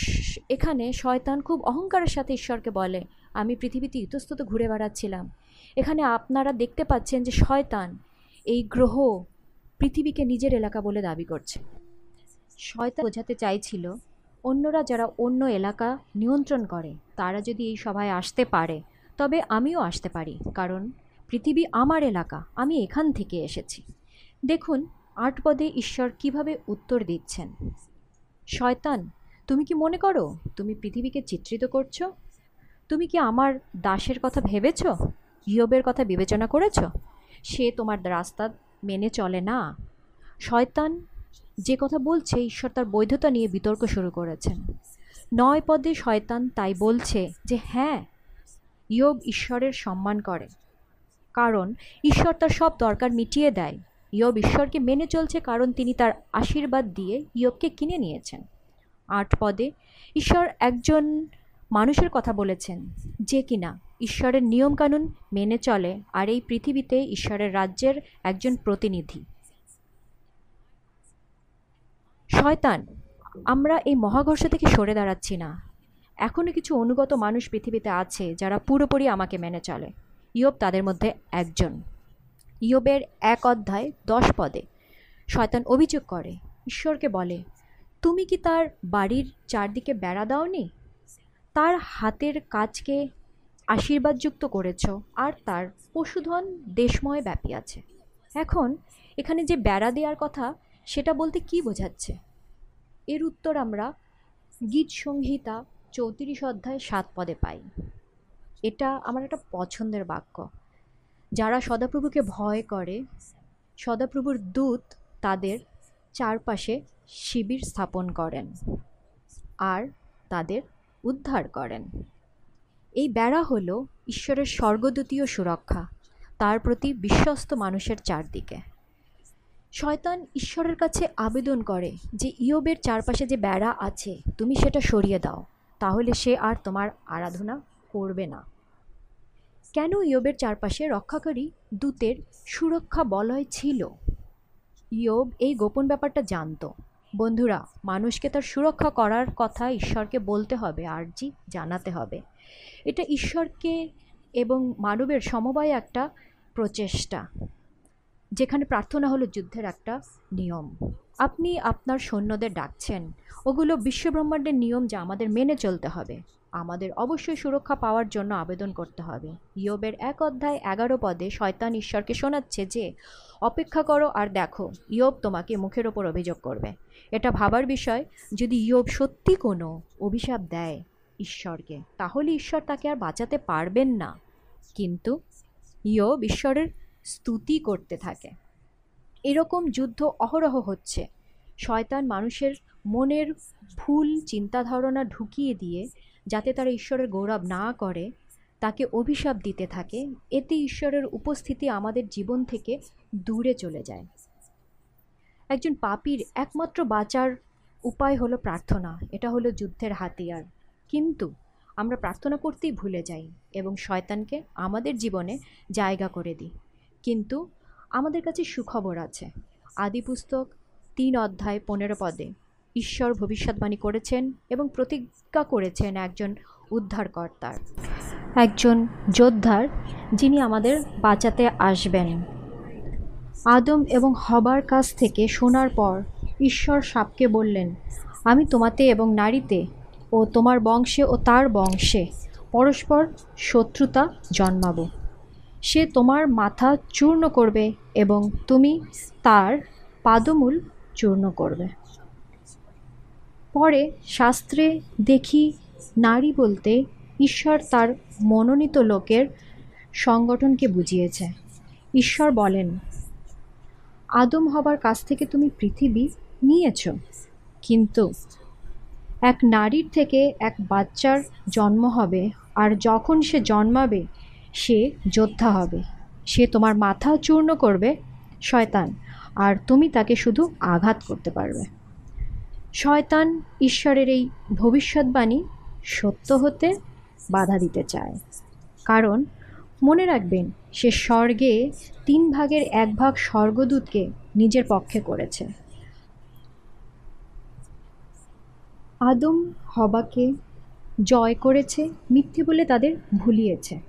Speaker 1: এখানে শয়তান খুব অহংকারের সাথে ঈশ্বরকে বলে, আমি পৃথিবীতে ইতস্তত ঘুরে বেড়াচ্ছিলাম। এখানে আপনারা দেখতে পাচ্ছেন যে শয়তান, এই গ্রহ পৃথিবীকে নিজের এলাকা বলে দাবি করছে। শয়তা বোঝাতে চাইছিল, অন্যরা যারা অন্য এলাকা নিয়ন্ত্রণ করে, তারা যদি এই সভায় আসতে পারে, তবে আমিও আসতে পারি, কারণ পৃথিবী আমার এলাকা, আমি এখান থেকে এসেছি। দেখুন আট পদে ঈশ্বর কীভাবে উত্তর দিচ্ছেন। শয়তান, তুমি কি মনে করো, তুমি পৃথিবীকে চিত্রিত করছ? তুমি কি আমার দাসের কথা ভেবেছ? ইয়বের কথা বিবেচনা করেছ? সে তোমার রাস্তা মেনে চলে না। শয়তান যে কথা বলছে, ঈশ্বর তার বৈধতা নিয়ে বিতর্ক শুরু করেছেন। নয় পদে শয়তান তাই বলছে যে হ্যাঁ ইয়ব ঈশ্বরের সম্মান করে। কারণ ঈশ্বর তার সব দরকার মিটিয়ে দেয়। ইয়ব ঈশ্বরকে মেনে চলছে কারণ তিনি তার আশীর্বাদ দিয়ে ইয়বকে কিনে নিয়েছেন। আট পদে ঈশ্বর একজন মানুষের কথা বলেছেন যে কিনা ঈশ্বরের নিয়মকানুন মেনে চলে, আর এই পৃথিবীতে ঈশ্বরের রাজ্যের একজন প্রতিনিধি। শয়তান, আমরা এই মহাঘর্ষ থেকে সরে দাঁড়াচ্ছি না। এখনও কিছু অনুগত মানুষ পৃথিবীতে আছে যারা পুরোপুরি আমাকে মেনে চলে। ইয়োব তাদের মধ্যে একজন। ইয়োবের এক অধ্যায় দশ পদে শয়তান অভিযোগ করে, ঈশ্বরকে বলে, তুমি কি তার বাড়ির চারদিকে বেড়া দাওনি? তার হাতের কাজকে আশীর্বাদযুক্ত করেছ, আর তার পশুধন দেশময় ব্যাপী আছে। এখন এখানে যে বেড়া দেওয়ার কথা, সেটা বলতে কি বোঝাচ্ছে? এর উত্তর আমরা গীত সংহিতা চৌত্রিশ অধ্যায় সাত পদে পাই। এটা আমার একটা পছন্দের বাক্য। যারা সদাপ্রভুকে ভয় করে, সদাপ্রভুর দূত তাদের চারপাশে শিবির স্থাপন করেন, আর তাদের উদ্ধার করেন। এই বেড়া হলো ঈশ্বরের স্বর্গদূতীয় সুরক্ষা, তার প্রতি বিশ্বস্ত মানুষের চারদিকে। শয়তান ঈশ্বরের কাছে আবেদন করে যে ইয়বের চারপাশে যে বেড়া আছে, তুমি সেটা সরিয়ে দাও, তাহলে সে আর তোমার আরাধনা করবে না। কেন ইয়োবের চারপাশে রক্ষাকারী দূতের সুরক্ষা বলয় ছিল? ইয়ব এই গোপন ব্যাপারটা জানতো। বন্ধুরা, মানুষকে তার সুরক্ষা করার কথা ঈশ্বরকে বলতে হবে, আর্জি জানাতে হবে। এটা ঈশ্বরকে এবং মানবের সমবায় একটা প্রচেষ্টা, যেখানে প্রার্থনা হলো যুদ্ধের একটা নিয়ম। আপনি আপনার সৈন্যদের ডাকছেন, ওগুলো বিশ্বব্রহ্মাণ্ডের নিয়ম যা আমাদের মেনে চলতে হবে। আমাদের অবশ্যই সুরক্ষা পাওয়ার জন্য আবেদন করতে হবে। ইয়বের এক অধ্যায় এগারো পদে শয়তান ঈশ্বরকে শোনাচ্ছে যে, অপেক্ষা করো আর দেখো, ইয়ব তোমাকে মুখের ওপর অভিযোগ করবে। এটা ভাবার বিষয়, যদি ইয়ব সত্যি কোনো অভিশাপ দেয় ঈশ্বরকে। তাহলে ঈশ্বর তাকে আর বাঁচাতে পারবেন না। কিন্তু ইয়োব ঈশ্বরের স্তুতি করতে থাকে। এরকম যুদ্ধ অহরহ হচ্ছে। শয়তান মানুষের মনের ভুল চিন্তাধারণা ঢুকিয়ে দিয়ে যাতে তারা ঈশ্বরের গৌরব না করে, তাকে অভিশাপ দিতে থাকে। এতে ঈশ্বরের উপস্থিতি আমাদের জীবন থেকে দূরে চলে যায়। একজন পাপীর একমাত্র বাঁচার উপায় হলো প্রার্থনা। এটা হলো যুদ্ধের হাতিয়ার। কিন্তু আমরা প্রার্থনা করতেই ভুলে যাই এবং শয়তানকে আমাদের জীবনে জায়গা করে দিই। কিন্তু আমাদের কাছে সুখবর আছে। আদি পুস্তক তিন অধ্যায় পনেরো পদে ঈশ্বর ভবিষ্যৎবাণী করেছেন এবং প্রতিজ্ঞা করেছেন একজন উদ্ধারকর্তার। একজন যোদ্ধার যিনি আমাদের বাঁচাতে আসবেন। আদম এবং হবার কাছ থেকে শোনার পর ঈশ্বর সাপকে বললেন, আমি তোমাতে এবং নারীতে ও তোমার বংশে ও তার বংশে পরস্পর শত্রুতা জন্মাবো। সে তোমার মাথা চূর্ণ করবে এবং তুমি তার পাদমূল চূর্ণ করবে। পরে শাস্ত্রে দেখি নারী বলতে ঈশ্বর তার মনোনীত লোকের সংগঠনকে বুঝিয়েছে। ঈশ্বর বলেন, আদম হবার কাছ থেকে তুমি পৃথিবী নিয়েছ, কিন্তু এক নারীর থেকে এক বাচ্চার জন্ম হবে, আর যখন সে জন্মাবে, সে যোদ্ধা হবে। সে তোমার মাথা চূর্ণ করবে, শয়তান, আর তুমি তাকে শুধু আঘাত করতে পারবে। শয়তান ঈশ্বরের এই ভবিষ্যৎবাণী সত্য হতে বাধা দিতে চায়। কারণ, মনে রাখবেন, সে স্বর্গে তিন ভাগের এক ভাগ স্বর্গদূতকে নিজের পক্ষে করেছে। আদম হবাকে জয় করেছে, মিথ্যে বলে তাদের ভুলিয়েছে।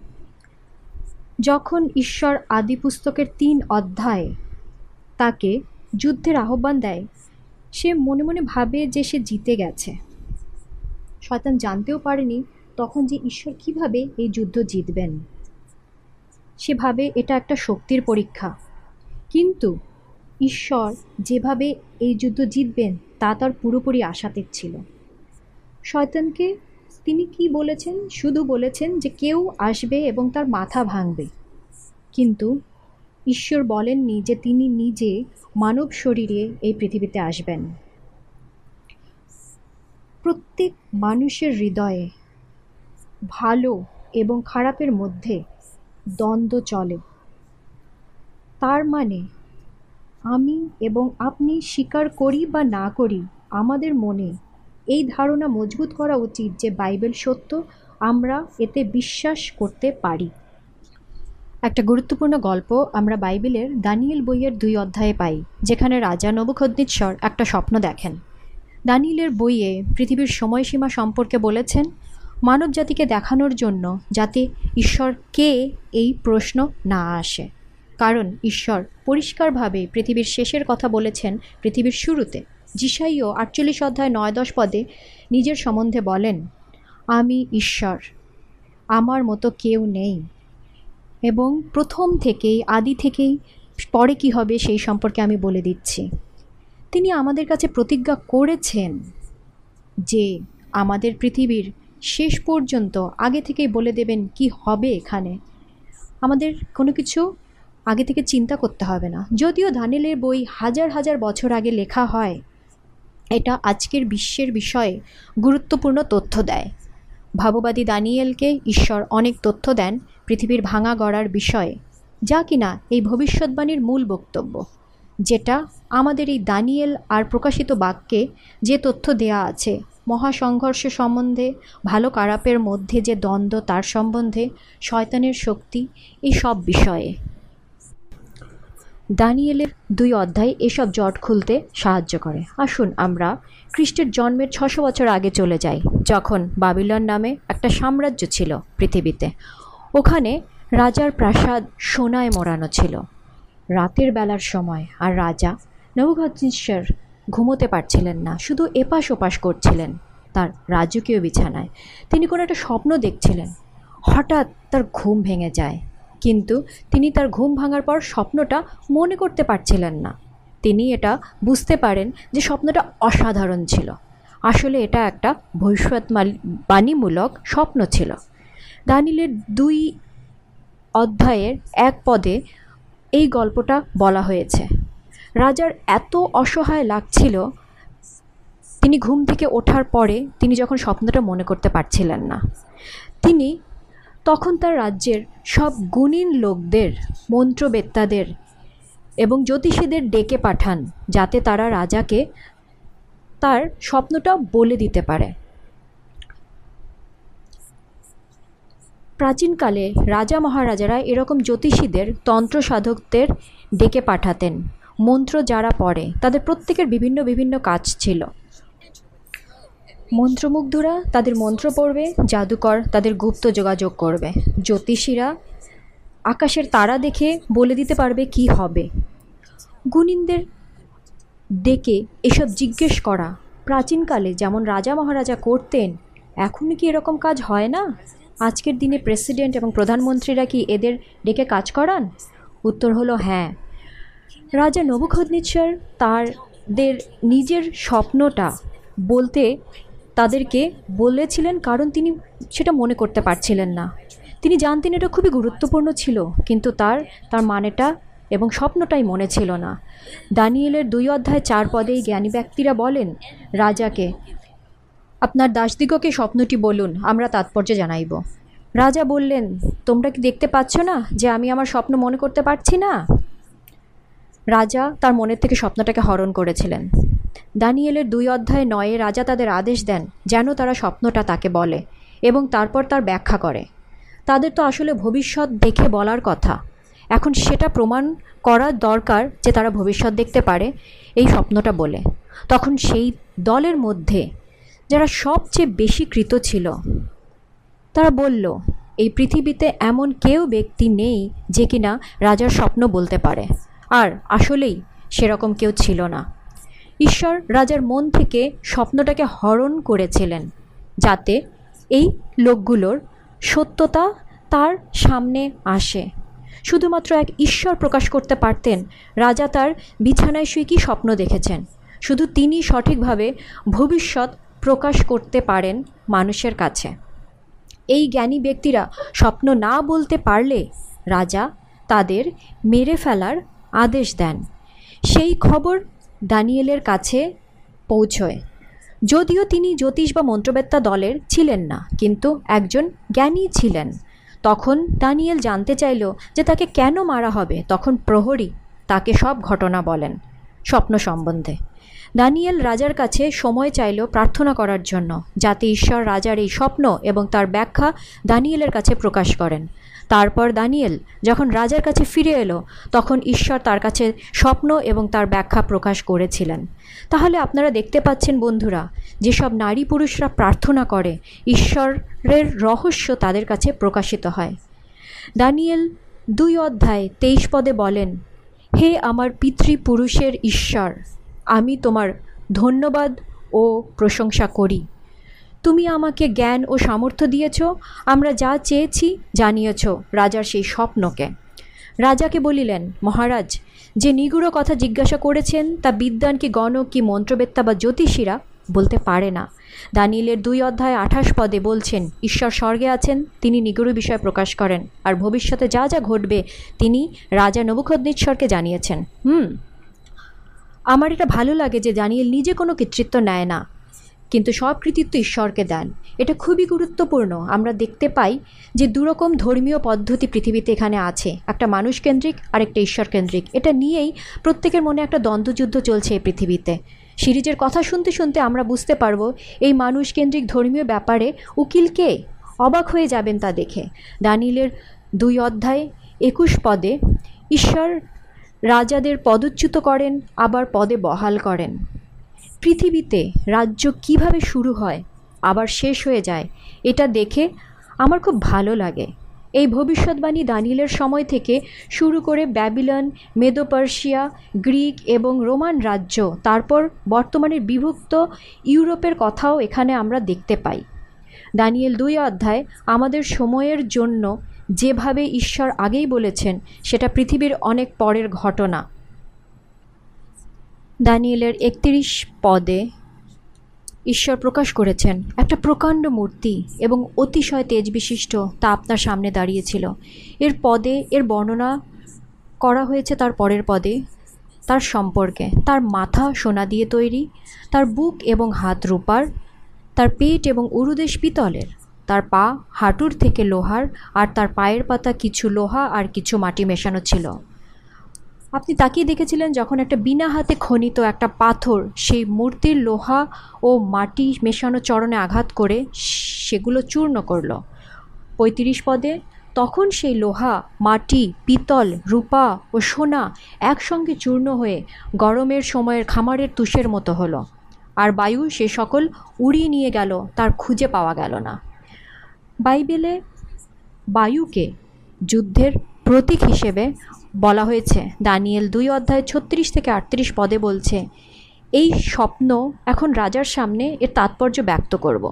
Speaker 1: যখন ঈশ্বর আদি পুস্তকের তিন অধ্যায়ে তাকে যুদ্ধের আহ্বান দেয়, সে মনে মনে ভাবে যে সে জিতে গেছে। শয়তান জানতেও পারেনি তখন যে ঈশ্বর কীভাবে এই যুদ্ধ জিতবেন। সে ভাবে এটা একটা শক্তির পরীক্ষা। কিন্তু ঈশ্বর যেভাবে এই যুদ্ধ জিতবেন, তা তার পুরোপুরি আশাতীত ছিল। শয়তানকে তিনি কি বলেছেন? শুধু বলেছেন যে কেউ আসবে এবং তার মাথা ভাঙবে। কিন্তু ঈশ্বর বলেননি যে তিনি নিজে মানব শরীরে এই পৃথিবীতে আসবেন। প্রত্যেক মানুষের হৃদয়ে ভালো এবং খারাপের মধ্যে দ্বন্দ্ব চলে। তার মানে আমি এবং আপনি স্বীকার করি বা না করি, আমাদের মনে এই ধারণা মজবুত করা উচিত যে বাইবেল সত্য আমরা এতে বিশ্বাস করতে পারি। একটা গুরুত্বপূর্ণ গল্প আমরা বাইবেলের দানিয়েল বইয়ের দুই অধ্যায়ে পাই, যেখানে রাজা নবুখদ্নিৎসর একটা স্বপ্ন দেখেন। দানিলের বইয়ে পৃথিবীর সময়সীমা সম্পর্কে বলেছেন, মানব জাতিকে দেখানোর জন্য যাতে ঈশ্বর কে এই প্রশ্ন না আসে। কারণ ঈশ্বর পরিষ্কারভাবে পৃথিবীর শেষের কথা বলেছেন পৃথিবীর শুরুতে। যিশাইও আটচল্লিশ অধ্যায় নয় দশ পদে নিজের সম্বন্ধে বলেন, আমি ঈশ্বর, আমার মতো কেউ নেই। এবং প্রথম থেকেই, আদি থেকেই, পরে কি হবে সেই সম্পর্কে আমি বলে দিচ্ছি। তিনি আমাদের কাছে প্রতিজ্ঞা করেছেন যে আমাদের পৃথিবীর শেষ পর্যন্ত আগে থেকেই বলে দেবেন কি হবে এখানে। আমাদের কোনো কিছু আগে থেকে চিন্তা করতে হবে না। যদিও ধানেলের বই হাজার হাজার বছর আগে লেখা হয় এটা আজকের বিশ্বের বিষয়ে গুরুত্বপূর্ণ তথ্য দেয়। ভাববাদী দানিয়েলকে ঈশ্বর অনেক তথ্য দেন পৃথিবীর ভাঙা গড়ার বিষয়ে, যা কিনা এই ভবিষ্যৎবাণীর মূল বক্তব্য, যেটা আমাদের এই দানিয়েল আর প্রকাশিত বাক্যে যে তথ্য দেয়া আছে, মহাসংঘর্ষ সম্বন্ধে, ভালো খারাপের মধ্যে যে দ্বন্দ্ব তার সম্বন্ধে, শয়তানের শক্তি, এই সব বিষয়ে। দানিয়েলের দুই অধ্যায় এসব জট খুলতে সাহায্য করে। আসুন আমরা খ্রিস্টের জন্মের ছশো বছর আগে চলে যাই, যখন বাবিলন নামে একটা সাম্রাজ্য ছিল পৃথিবীতে। ওখানে রাজার প্রাসাদ সোনায় মোড়ানো ছিল। রাতের বেলার সময় আর রাজা নবঘাতেশ্বর ঘুমোতে পারছিলেন না, শুধু এপাশ ওপাশ করছিলেন তার রাজকীয় বিছানায়। তিনি কোনো একটা স্বপ্ন দেখছিলেন। হঠাৎ তার ঘুম ভেঙে যায়। কিন্তু তিনি তার ঘুম ভাঙার পর স্বপ্নটা মনে করতে পারছিলেন না। তিনি এটা বুঝতে পারেন যে স্বপ্নটা অসাধারণ ছিল। আসলে এটা একটা ভবিষ্যৎবাণীমূলক স্বপ্ন ছিল। দানিলের দুই অধ্যায়ের এক পদে এই গল্পটা বলা হয়েছে। রাজার এত অসহায় লাগছিল, তিনি ঘুম থেকে ওঠার পরে তিনি যখন স্বপ্নটা মনে করতে পারছিলেন না। তিনি তখন তার রাজ্যের সব গুণীন লোকদের, মন্ত্রবেত্তাদের এবং জ্যোতিষীদের ডেকে পাঠান, যাতে তারা রাজাকে তার স্বপ্নটা বলে দিতে পারে। প্রাচীনকালে রাজা মহারাজারা এরকম জ্যোতিষীদের তন্ত্র সাধকদের ডেকে পাঠাতেন। মন্ত্র যারা পড়ে, তাদের প্রত্যেকের বিভিন্ন বিভিন্ন কাজ ছিল। মন্ত্রমুগ্ধরা তাদের মন্ত্র পড়বে, জাদুকর তাদের গুপ্ত যোগাযোগ করবে। জ্যোতিষীরা আকাশের তারা দেখে বলে দিতে পারবে কি হবে। গুণিনদের ডেকে এসব জিজ্ঞেস করা। প্রাচীনকালে যেমন রাজা মহারাজা করতেন এখন কি এরকম কাজ হয় না? আজকের দিনে প্রেসিডেন্ট এবং প্রধানমন্ত্রীরা কি এদের ডেকে কাজ করান? উত্তর হলো হ্যাঁ। রাজা নবুখদ্নিশ্বর তারদের নিজের স্বপ্নটা বলতে তাদেরকে বলেছিলেন কারণ তিনি সেটা মনে করতে পারছিলেন না। তিনি জানতেন এটা খুবই গুরুত্বপূর্ণ ছিল, কিন্তু তার তার মানেটা এবং স্বপ্নটাই মনে ছিল না। দানিয়েলের দুই অধ্যায় চার পদেই জ্ঞানী ব্যক্তিরা বলেন, রাজাকে, আপনার দাসদিগকে স্বপ্নটি বলুন, আমরা তাৎপর্য জানাইব। রাজা বললেন, তোমরা কি দেখতে পাচ্ছ না যে আমি আমার স্বপ্ন মনে করতে পারছি না? রাজা তার মনের থেকে স্বপ্নটাকে হরণ করেছিলেন। দানিয়েলের দুই অধ্যায় নয়ে রাজা তাদের আদেশ দেন যেন তারা স্বপ্নটা তাকে বলে এবং তারপর তার ব্যাখ্যা করে। তাদের তো আসলে ভবিষ্যৎ দেখে বলার কথা। এখন সেটা প্রমাণ করার দরকার যে তারা ভবিষ্যৎ দেখতে পারে এই স্বপ্নটা বলে। তখন সেই দলের মধ্যে যারা সবচেয়ে বেশি কৃত ছিল, তারা বলল, এই পৃথিবীতে এমন কেউ ব্যক্তি নেই যে কিনা রাজার স্বপ্ন বলতে পারে। আর আসলেই সেরকম কেউ ছিল না। ঈশ্বর রাজার মন থেকে স্বপ্নটাকে হরণ করেছিলেন, যাতে এই লোকগুলোর সত্যতা তার সামনে আসে। শুধুমাত্র এক ঈশ্বর প্রকাশ করতে পারতেন, রাজা তার বিছানায় শুয়ে কী স্বপ্ন দেখেছেন? শুধু তিনি সঠিকভাবে ভবিষ্যৎ প্রকাশ করতে পারেন মানুষের কাছে। এই জ্ঞানী ব্যক্তিরা স্বপ্ন না বলতে পারলে রাজা তাদের মেরে ফেলার আদেশ দেন। সেই খবর দানিয়েলের কাছে পৌঁছয়। যদিও তিনি জ্যোতিষ বা মন্ত্রবেত্তা দলের ছিলেন না, কিন্তু একজন জ্ঞানী ছিলেন। তখন দানিয়েল জানতে চাইল যে তাকে কেন মারা হবে, তখন প্রহরী তাকে সব ঘটনা বলেন, স্বপ্ন সম্বন্ধে। দানিয়েল রাজার কাছে সময় চাইল প্রার্থনা করার জন্য, যাতে ঈশ্বর রাজার এই স্বপ্ন এবং তার ব্যাখ্যা দানিয়েলের কাছে প্রকাশ করেন। তারপর দানিয়েল যখন রাজার কাছে ফিরে এলো, তখন ঈশ্বর তার কাছে স্বপ্ন এবং তার ব্যাখ্যা প্রকাশ করেছিলেন। তাহলে আপনারা দেখতে পাচ্ছেন বন্ধুরা, যেসব নারী পুরুষরা প্রার্থনা করে, ঈশ্বরের রহস্য তাদের কাছে প্রকাশিত হয়। দানিয়েল দুই অধ্যায় তেইশ পদে বলেন, হে আমার পিতৃপুরুষের ঈশ্বর, আমি তোমার ধন্যবাদ ও প্রশংসা করি। তুমি আমাকে জ্ঞান ও সামর্থ্য দিয়েছ, আমরা যা চেয়েছি জানিয়েছ রাজার সেই স্বপ্নকে। রাজাকে বলিলেন, মহারাজ, যে নিগুড় কথা জিজ্ঞাসা করেছেন, তা বিদ্যান কি গণক কি মন্ত্রবেত্তা বা জ্যোতিষীরা বলতে পারে না। দানিয়েলের দুই অধ্যায় আঠাশ পদে বলছেন, ঈশ্বর স্বর্গে আছেন, তিনি নিগুড় বিষয় প্রকাশ করেন, আর ভবিষ্যতে যা যা ঘটবে, তিনি রাজা নবুখদ্নেশ্বরকে জানিয়েছেন। হুম। আমার এটা ভালো লাগে যে দানিয়েল নিজে কোনো কৃতিত্ব নেয় না। কিন্তু সব কৃতিত্ব ঈশ্বরকে দেন। এটা খুবই গুরুত্বপূর্ণ। আমরা দেখতে পাই যে দুরকম ধর্মীয় পদ্ধতি পৃথিবীতে এখানে আছে। একটা মানুষকেন্দ্রিক আর একটা ঈশ্বরকেন্দ্রিক এটা নিয়েই প্রত্যেকের মনে একটা দ্বন্দ্বযুদ্ধ চলছে এই পৃথিবীতে। সিরিজের কথা শুনতে শুনতে আমরা বুঝতে পারব, এই মানুষকেন্দ্রিক ধর্মীয় ব্যাপারে উকিল কে? অবাক হয়ে যাবেন তা দেখে। দানিলের দুই অধ্যায়, একুশ পদে, ঈশ্বর রাজাদের পদচ্যুত করেন, আবার পদে বহাল করেন। পৃথিবীতে রাজ্য কীভাবে শুরু হয়, আবার শেষ হয়ে যায়, এটা দেখে আমার খুব ভালো লাগে। এই ভবিষ্যৎবাণী দানিলের সময় থেকে শুরু করে ব্যাবিলন মেদোপার্সিয়া গ্রিক এবং রোমান রাজ্য, তারপর বর্তমানের বিভক্ত ইউরোপের কথাও এখানে আমরা দেখতে পাই। দানিয়েল দুই অধ্যায়, আমাদের সময়ের জন্য যেভাবে ঈশ্বর আগেই বলেছেন, সেটা পৃথিবীর অনেক পরের ঘটনা। দানিয়েলের একত্রিশ পদে ঈশ্বর প্রকাশ করেছেন। একটা প্রকাণ্ড মূর্তি এবং অতিশয় তেজ বিশিষ্ট তা আপনার সামনে দাঁড়িয়েছিল। এর পদে, এর বর্ণনা করা হয়েছে তার পরের পদে, তার সম্পর্কে। তার মাথা সোনা দিয়ে তৈরি, তার বুক এবং হাত রূপার, তার পেট এবং উরুদেশ পিতলের, তার পা হাঁটুর থেকে লোহার, আর তার পায়ের পাতা কিছু লোহা আর কিছু মাটি মেশানো ছিল। আপনি তাকিয়ে দেখেছিলেন যখন একটা বিনা হাতে খনিত একটা পাথর সেই মূর্তির লোহা ও মাটি মেশানো চরণে আঘাত করে সেগুলো চূর্ণ করল। পঁয়ত্রিশ পদে তখন সেই লোহা, মাটি, পিতল, রূপা ও সোনা একসঙ্গে চূর্ণ হয়ে গরমের সময়ের খামারের তুষের মতো হলো। আর বায়ু সে সকল উড়িয়ে নিয়ে গেল, তার খুঁজে পাওয়া গেল না। বাইবেলে বায়ুকে যুদ্ধের প্রতীক হিসেবে বলা হয়েছে, দানিয়েল দুই অধ্যায় ছত্রিশ থেকে আটত্রিশ পদে বলছে, এই স্বপ্ন এখন রাজার সামনে এর তাৎপর্য ব্যক্ত করব।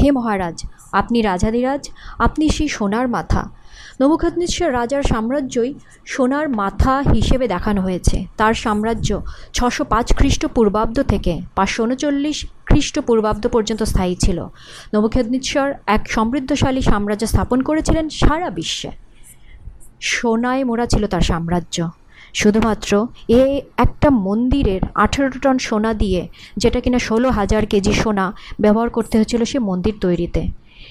Speaker 1: হে মহারাজ, আপনি রাজাদিরাজ আপনি সেই সোনার মাথা। নবুখাদনেশ্বর রাজার সাম্রাজ্যই সোনার মাথা হিসেবে দেখানো হয়েছে। তার সাম্রাজ্য ছশো পাঁচ খ্রিস্টপূর্বাব্দ থেকে পাঁচশো উনচল্লিশ খ্রিস্টপূর্বাব্দ পর্যন্ত স্থায়ী ছিল। নবুখাদনেশ্বর এক সমৃদ্ধশালী সাম্রাজ্য স্থাপন করেছিলেন সারা বিশ্বে। সোনায় মোড়া ছিল তার সাম্রাজ্য। শুধুমাত্র এ একটা মন্দিরের আঠেরো টন সোনা দিয়ে যেটা কিনা ষোলো হাজার কেজি সোনা ব্যবহার করতে হয়েছিল সে মন্দির তৈরিতে।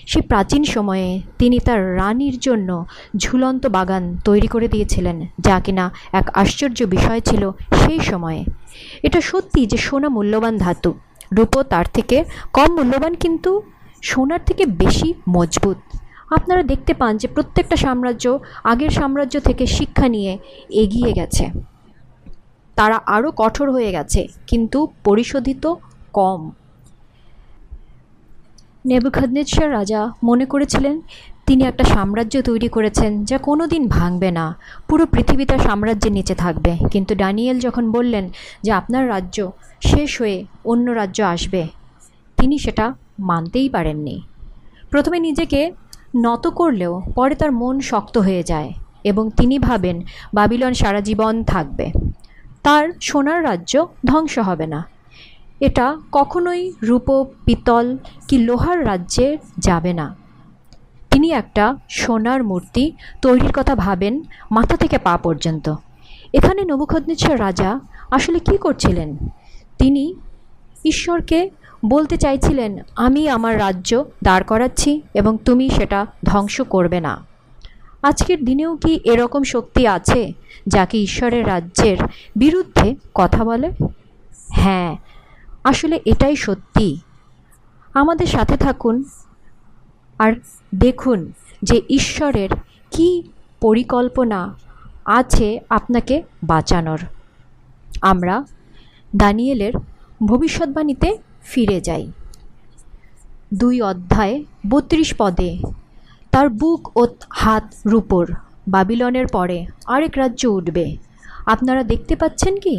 Speaker 1: সে প্রাচীন সময়ে তিনি তার রানীর জন্য ঝুলন্ত বাগান তৈরি করে দিয়েছিলেন, যা কিনা এক আশ্চর্য বিষয় ছিল সেই সময়ে। এটা সত্যি যে সোনা মূল্যবান ধাতু। রূপো তার থেকে কম মূল্যবান, কিন্তু সোনার থেকে বেশি মজবুত। আপনারা দেখতে পান যে প্রত্যেকটা সাম্রাজ্য আগের সাম্রাজ্য থেকে শিক্ষা নিয়ে এগিয়ে গেছে। তারা আরও কঠোর হয়ে গেছে, কিন্তু পরিশোধিত কম। নেবুখাদনেশ্বর রাজা মনে করেছিলেন, তিনি একটা সাম্রাজ্য তৈরি করেছেন যা কোনো দিন ভাঙবে না। পুরো পৃথিবী তার সাম্রাজ্যের নিচে থাকবে। কিন্তু ডানিয়েল যখন বললেন যে আপনার রাজ্য শেষ হয়ে অন্য রাজ্য আসবে, তিনি সেটা মানতেই পারেননি। প্রথমে নিজেকে নত করলেও পরে তার মন শক্ত হয়ে যায় এবং তিনি ভাবেন, বাবিলন সারা জীবন থাকবে। তার সোনার রাজ্য ধ্বংস হবে না। এটা কখনোই রূপ, পিতল কি লোহার রাজ্যে যাবে না। তিনি একটা সোনার মূর্তি তৈরির কথা ভাবেন মাথা থেকে পা পর্যন্ত। এখানে নবুখদ্নেশ্বর রাজা আসলে কি করছিলেন? তিনি ঈশ্বরকে বলতে চাইছিলেন, আমি আমার রাজ্য দাঁড় করাচ্ছি এবং তুমি সেটা ধ্বংস করবে না। আজকের দিনেও কি এরকম শক্তি আছে যাকে ঈশ্বরের রাজ্যের বিরুদ্ধে কথা বলে? হ্যাঁ আসলে এটাই সত্যি। আমাদের সাথে থাকুন আর দেখুন যে ঈশ্বরের কি পরিকল্পনা আছে আপনাকে বাঁচানোর। আমরা দানিয়েলের ভবিষ্যৎবাণীতে ফিরে যাই। দুই অধ্যায়, বত্রিশ পদে, তার বুক ও হাত রূপর। বাবিলনের পরে আরেক রাজ্য উঠবে। আপনারা দেখতে পাচ্ছেন কি?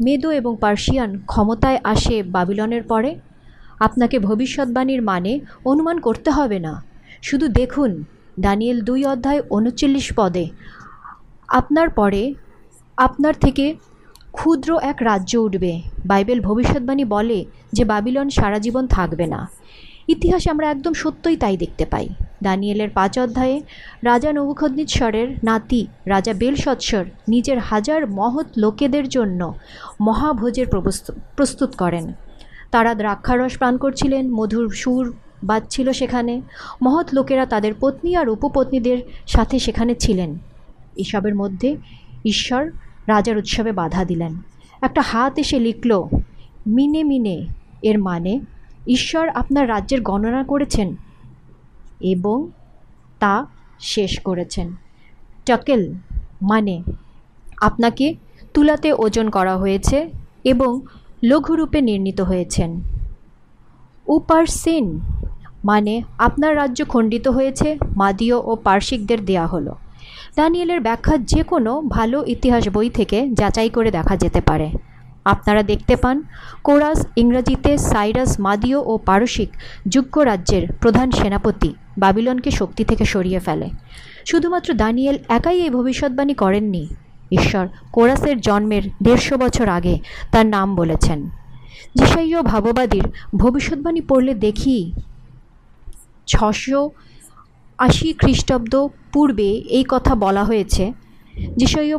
Speaker 1: মেদো এবং পার্সিয়ান ক্ষমতায় আসে বাবিলনের পরে। আপনাকে ভবিষ্যৎবাণীর মানে অনুমান করতে হবে না। শুধু দেখুন, দানিয়েল দুই অধ্যায়, উনচল্লিশ পদে, আপনার পরে, আপনার থেকে ক্ষুদ্র এক রাজ্য উঠবে। বাইবেল ভবিষ্যৎবাণী বলে যে বাবিলন সারা জীবন থাকবে না। ইতিহাসে আমরা একদম সত্যই তাই দেখতে পাই। দানিয়েলের পাঁচ অধ্যায়ে রাজা নবুখদ্নিৎসরের নাতি রাজা বেলসৎসর নিজের হাজার মহৎ লোকেদের জন্য মহাভোজের প্রস্তুত করেন। তারা দ্রাক্ষারস পান করছিলেন, মধুর সুর বাজছিল সেখানে। মহৎ লোকেরা তাদের পত্নী আর উপপত্নীদের সাথে সেখানে ছিলেন। এসবের মধ্যে ঈশ্বর রাজার উৎসবে বাধা দিলেন। একটা হাত এসে লিখল, মিনে মিনে, এর মানে ঈশ্বর আপনার রাজ্যের গণনা করেছেন এবং তা শেষ করেছেন। টকেল মানে আপনাকে তুলাতে ওজন করা হয়েছে এবং লঘুরূপে নির্ণীত হয়েছেন। উপারসিন মানে আপনার রাজ্য খণ্ডিত হয়েছে, মাদীয় ও পার্শ্বিকদের দেয়া হলো। দানিয়েলের ব্যাখ্যা যে কোনো ভালো ইতিহাস বই থেকে যাচাই করে দেখা যেতে পারে। আপনারা দেখতে পান, কোরাস, ইংরেজিতে সাইরাস মাদীয় ও পারসিক যুক্তরাজ্যের প্রধান সেনাপতি বাবিলনকে শক্তি থেকে সরিয়ে ফেলে। শুধুমাত্র দানিয়েল একাই এই ভবিষ্যৎবাণী করেননি। ঈশ্বর, কোরাসের জন্মের দেড়শো বছর আগে তার নাম বলেছেন। যিশাইয় ভাববাদীর ভবিষ্যৎবাণী পড়লে দেখি, ছশো আশি খ্রিস্টাব্দ পূর্বে এই কথা বলা হয়েছে। যিশাইয়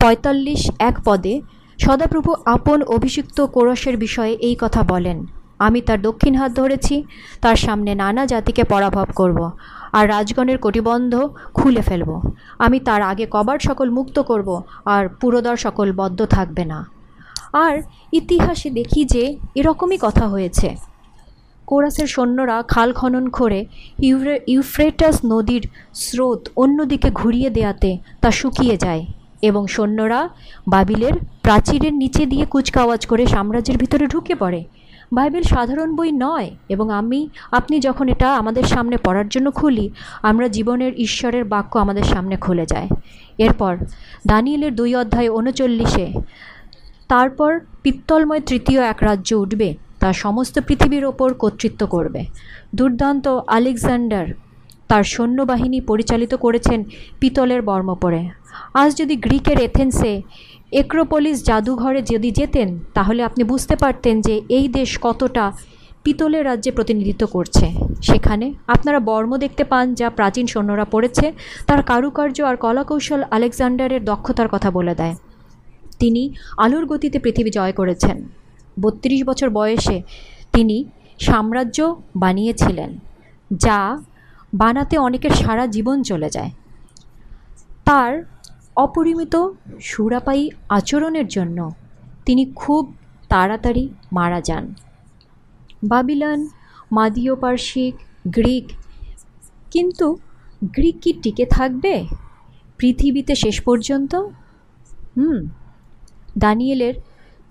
Speaker 1: পঁয়তাল্লিশ এক পদে, সদাপ্রভু আপন অভিষিক্ত কোরসের বিষয়ে এই কথা বলেন। আমি তার দক্ষিণ হাত ধরেছি, তার সামনে নানা জাতিকে পরাভব করব, আর রাজগণের কটিবন্ধ খুলে ফেলব। আমি তার আগে কবার সকল মুক্ত করব, আর পুরোদর সকল বদ্ধ থাকবে না। আর ইতিহাসে দেখি যে এরকমই কথা হয়েছে। কোরাসের সৈন্যরা খাল খনন করে ইউফ্রেটাস নদীর স্রোত অন্যদিকে ঘুরিয়ে দেয়াতে তা শুকিয়ে যায় এবং সৈন্যরা বাবিলের প্রাচীরের নিচে দিয়ে কুচকাওয়াজ করে সাম্রাজ্যের ভিতরে ঢুকে পড়ে। বাইবেল সাধারণ বই নয় এবং আমি, আপনি যখন এটা আমাদের সামনে পড়ার জন্য খুলি, আমরা জীবনের ঈশ্বরের বাক্য আমাদের সামনে খুলে যায়। এরপর দানিয়েলের দুই অধ্যায় উনচল্লিশে, তারপর পিত্তলময় তৃতীয় এক রাজ্য উঠবে। তা সমস্ত পৃথিবীর ওপর কর্তৃত্ব করবে। দুর্দান্ত আলেকজান্ডার তার সৈন্যবাহিনী পরিচালিত করেছেন পিতলের বর্ম পরে আজ যদি গ্রিকের এথেন্সে একরোপলিস জাদুঘরে যদি যেতেন, তাহলে আপনি বুঝতে পারতেন যে এই দেশ কতটা পিতলের রাজ্যে প্রতিনিধিত্ব করছে। সেখানে আপনারা বর্ম দেখতে পান যা প্রাচীন সৈন্যরা পড়েছে, তার কারুকার্য আর কলাকৌশল আলেকজান্ডারের দক্ষতার কথা বলে দেয়। তিনি আলোর গতিতে পৃথিবী জয় করেছেন। বত্রিশ বছর বয়সে তিনি সাম্রাজ্য বানিয়েছিলেন, যা বানাতে অনেকের সারা জীবন চলে যায়। তার অপরিমিত সুরাপায়ী আচরণের জন্য তিনি খুব তাড়াতাড়ি মারা যান। বাবিলান, মাদীয় পার্শ্বিক গ্রিক, কিন্তু গ্রিক কি টিকে থাকবে? পৃথিবীতে শেষ পর্যন্ত? হুম, দানিয়েলের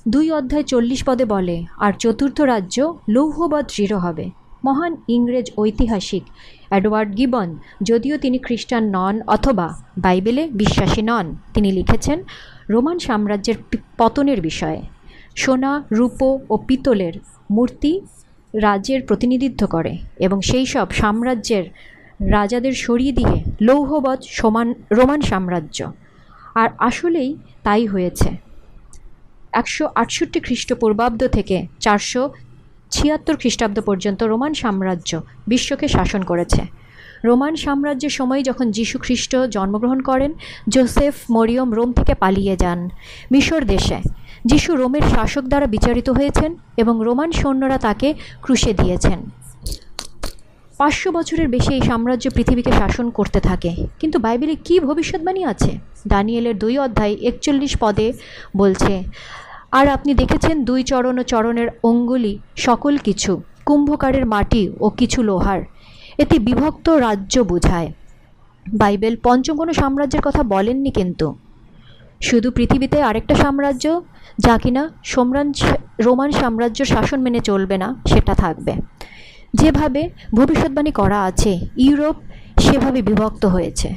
Speaker 1: দুই অধ্যায় চল্লিশ পদে বলে, আর চতুর্থ রাজ্য লৌহ বা দৃঢ় হবে। মহান ইংরেজ ঐতিহাসিক অ্যাডওয়ার্ড গিবন, যদিও তিনি খ্রিস্টান নন অথবা বাইবেলে বিশ্বাসী নন, তিনি লিখেছেন, রোমান সাম্রাজ্যের পতনের বিষয়ে। সোনা, রূপো ও পিতলের মূর্তি রাজ্যের প্রতিনিধিত্ব করে এবং সেই সব সাম্রাজ্যের রাজাদের সরিয়ে দিয়ে লৌহবৎ সমান, রোমান সাম্রাজ্য। আর আসলেই তাই হয়েছে। একশো আটষট্টি খ্রিস্টপূর্বাব্দ থেকে চারশো ছিয়াত্তর খ্রিস্টাব্দ পর্যন্ত রোমান সাম্রাজ্য বিশ্বকে শাসন করেছে। রোমান সাম্রাজ্যের সময় যখন যীশু খ্রিস্ট জন্মগ্রহণ করেন, জোসেফ মরিয়ম রোম থেকে পালিয়ে যান মিশর দেশে। যীশু রোমের শাসক দ্বারা বিচারিত হয়েছেন এবং রোমান সৈন্যরা তাকে ক্রুশে দিয়েছেন। পাঁচশো বছরের বেশি এই সাম্রাজ্য পৃথিবীকে শাসন করতে থাকে। কিন্তু বাইবেলে কী ভবিষ্যৎবাণী আছে? দানিয়েলের দুই অধ্যায় একচল্লিশ পদে বলছে, আর আপনি দেখেছেন দুই চরণ ও চরণের অঙ্গুলি সকল কিছু, কুম্ভকারের মাটি ও কিছু লোহার। এতে বিভক্ত রাজ্য বোঝায়। বাইবেল পঞ্চম কোনো সাম্রাজ্যের কথা বলেননি কিন্তু। শুধু পৃথিবীতে আরেকটা সাম্রাজ্য, যা কিনা সোমরান রোমান সাম্রাজ্য শাসন মেনে চলবে না, সেটা থাকবে। যেভাবে ভবিষ্যৎবাণী করা আছে, ইউরোপ সেভাবে বিভক্ত হয়েছে।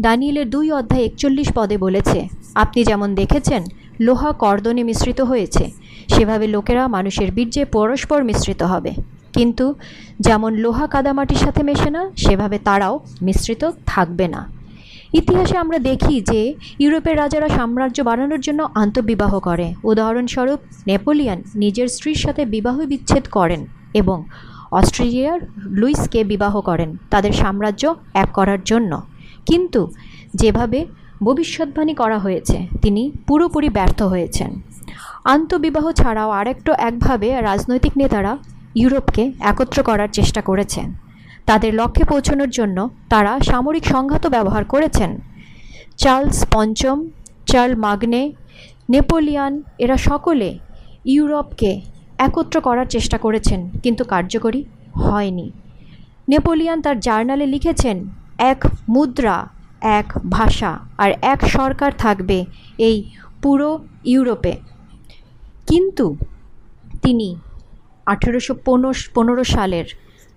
Speaker 1: দানিয়েলের দুই অধ্যায় একচল্লিশ পদে বলেছে, আপনি যেমন দেখেছেন, লোহা কর্দনে মিশ্রিত হয়েছে, সেভাবে লোকেরা মানুষের বীর্যে পরস্পর মিশ্রিত হবে। কিন্তু যেমন লোহা কাদামাটির সাথে মেশে না, সেভাবে তারাও মিশ্রিত থাকবে না। ইতিহাসে আমরা দেখি যে, ইউরোপের রাজারা সাম্রাজ্য বাড়ানোর জন্য আন্তঃবিবাহ করে। উদাহরণস্বরূপ, নেপোলিয়ান নিজের স্ত্রীর সাথে বিবাহ বিচ্ছেদ করেন। এবং অস্ট্রেলিয়ার লুইসকে বিবাহ করেন তাদের সাম্রাজ্য এক করার জন্য। কিন্তু যেভাবে ভবিষ্যৎবাণী করা হয়েছে, তিনি পুরোপুরি ব্যর্থ হয়েছেন। আন্তঃবিবাহ ছাড়াও আরেকটু একভাবে রাজনৈতিক নেতারা ইউরোপকে একত্র করার চেষ্টা করেছেন। তাদের লক্ষ্যে পৌঁছানোর জন্য তারা সামরিক সংঘাতও ব্যবহার করেছেন। চার্লস পঞ্চম চার্ল মাগনে নেপোলিয়ান, এরা সকলে ইউরোপকে একত্র করার চেষ্টা করেছেন, কিন্তু কার্যকরী হয়নি। নেপোলিয়ান তার জার্নালে লিখেছেন, এক মুদ্রা, এক ভাষা, আর এক সরকার থাকবে এই পুরো ইউরোপে। কিন্তু তিনি আঠেরোশো পনেরো সালের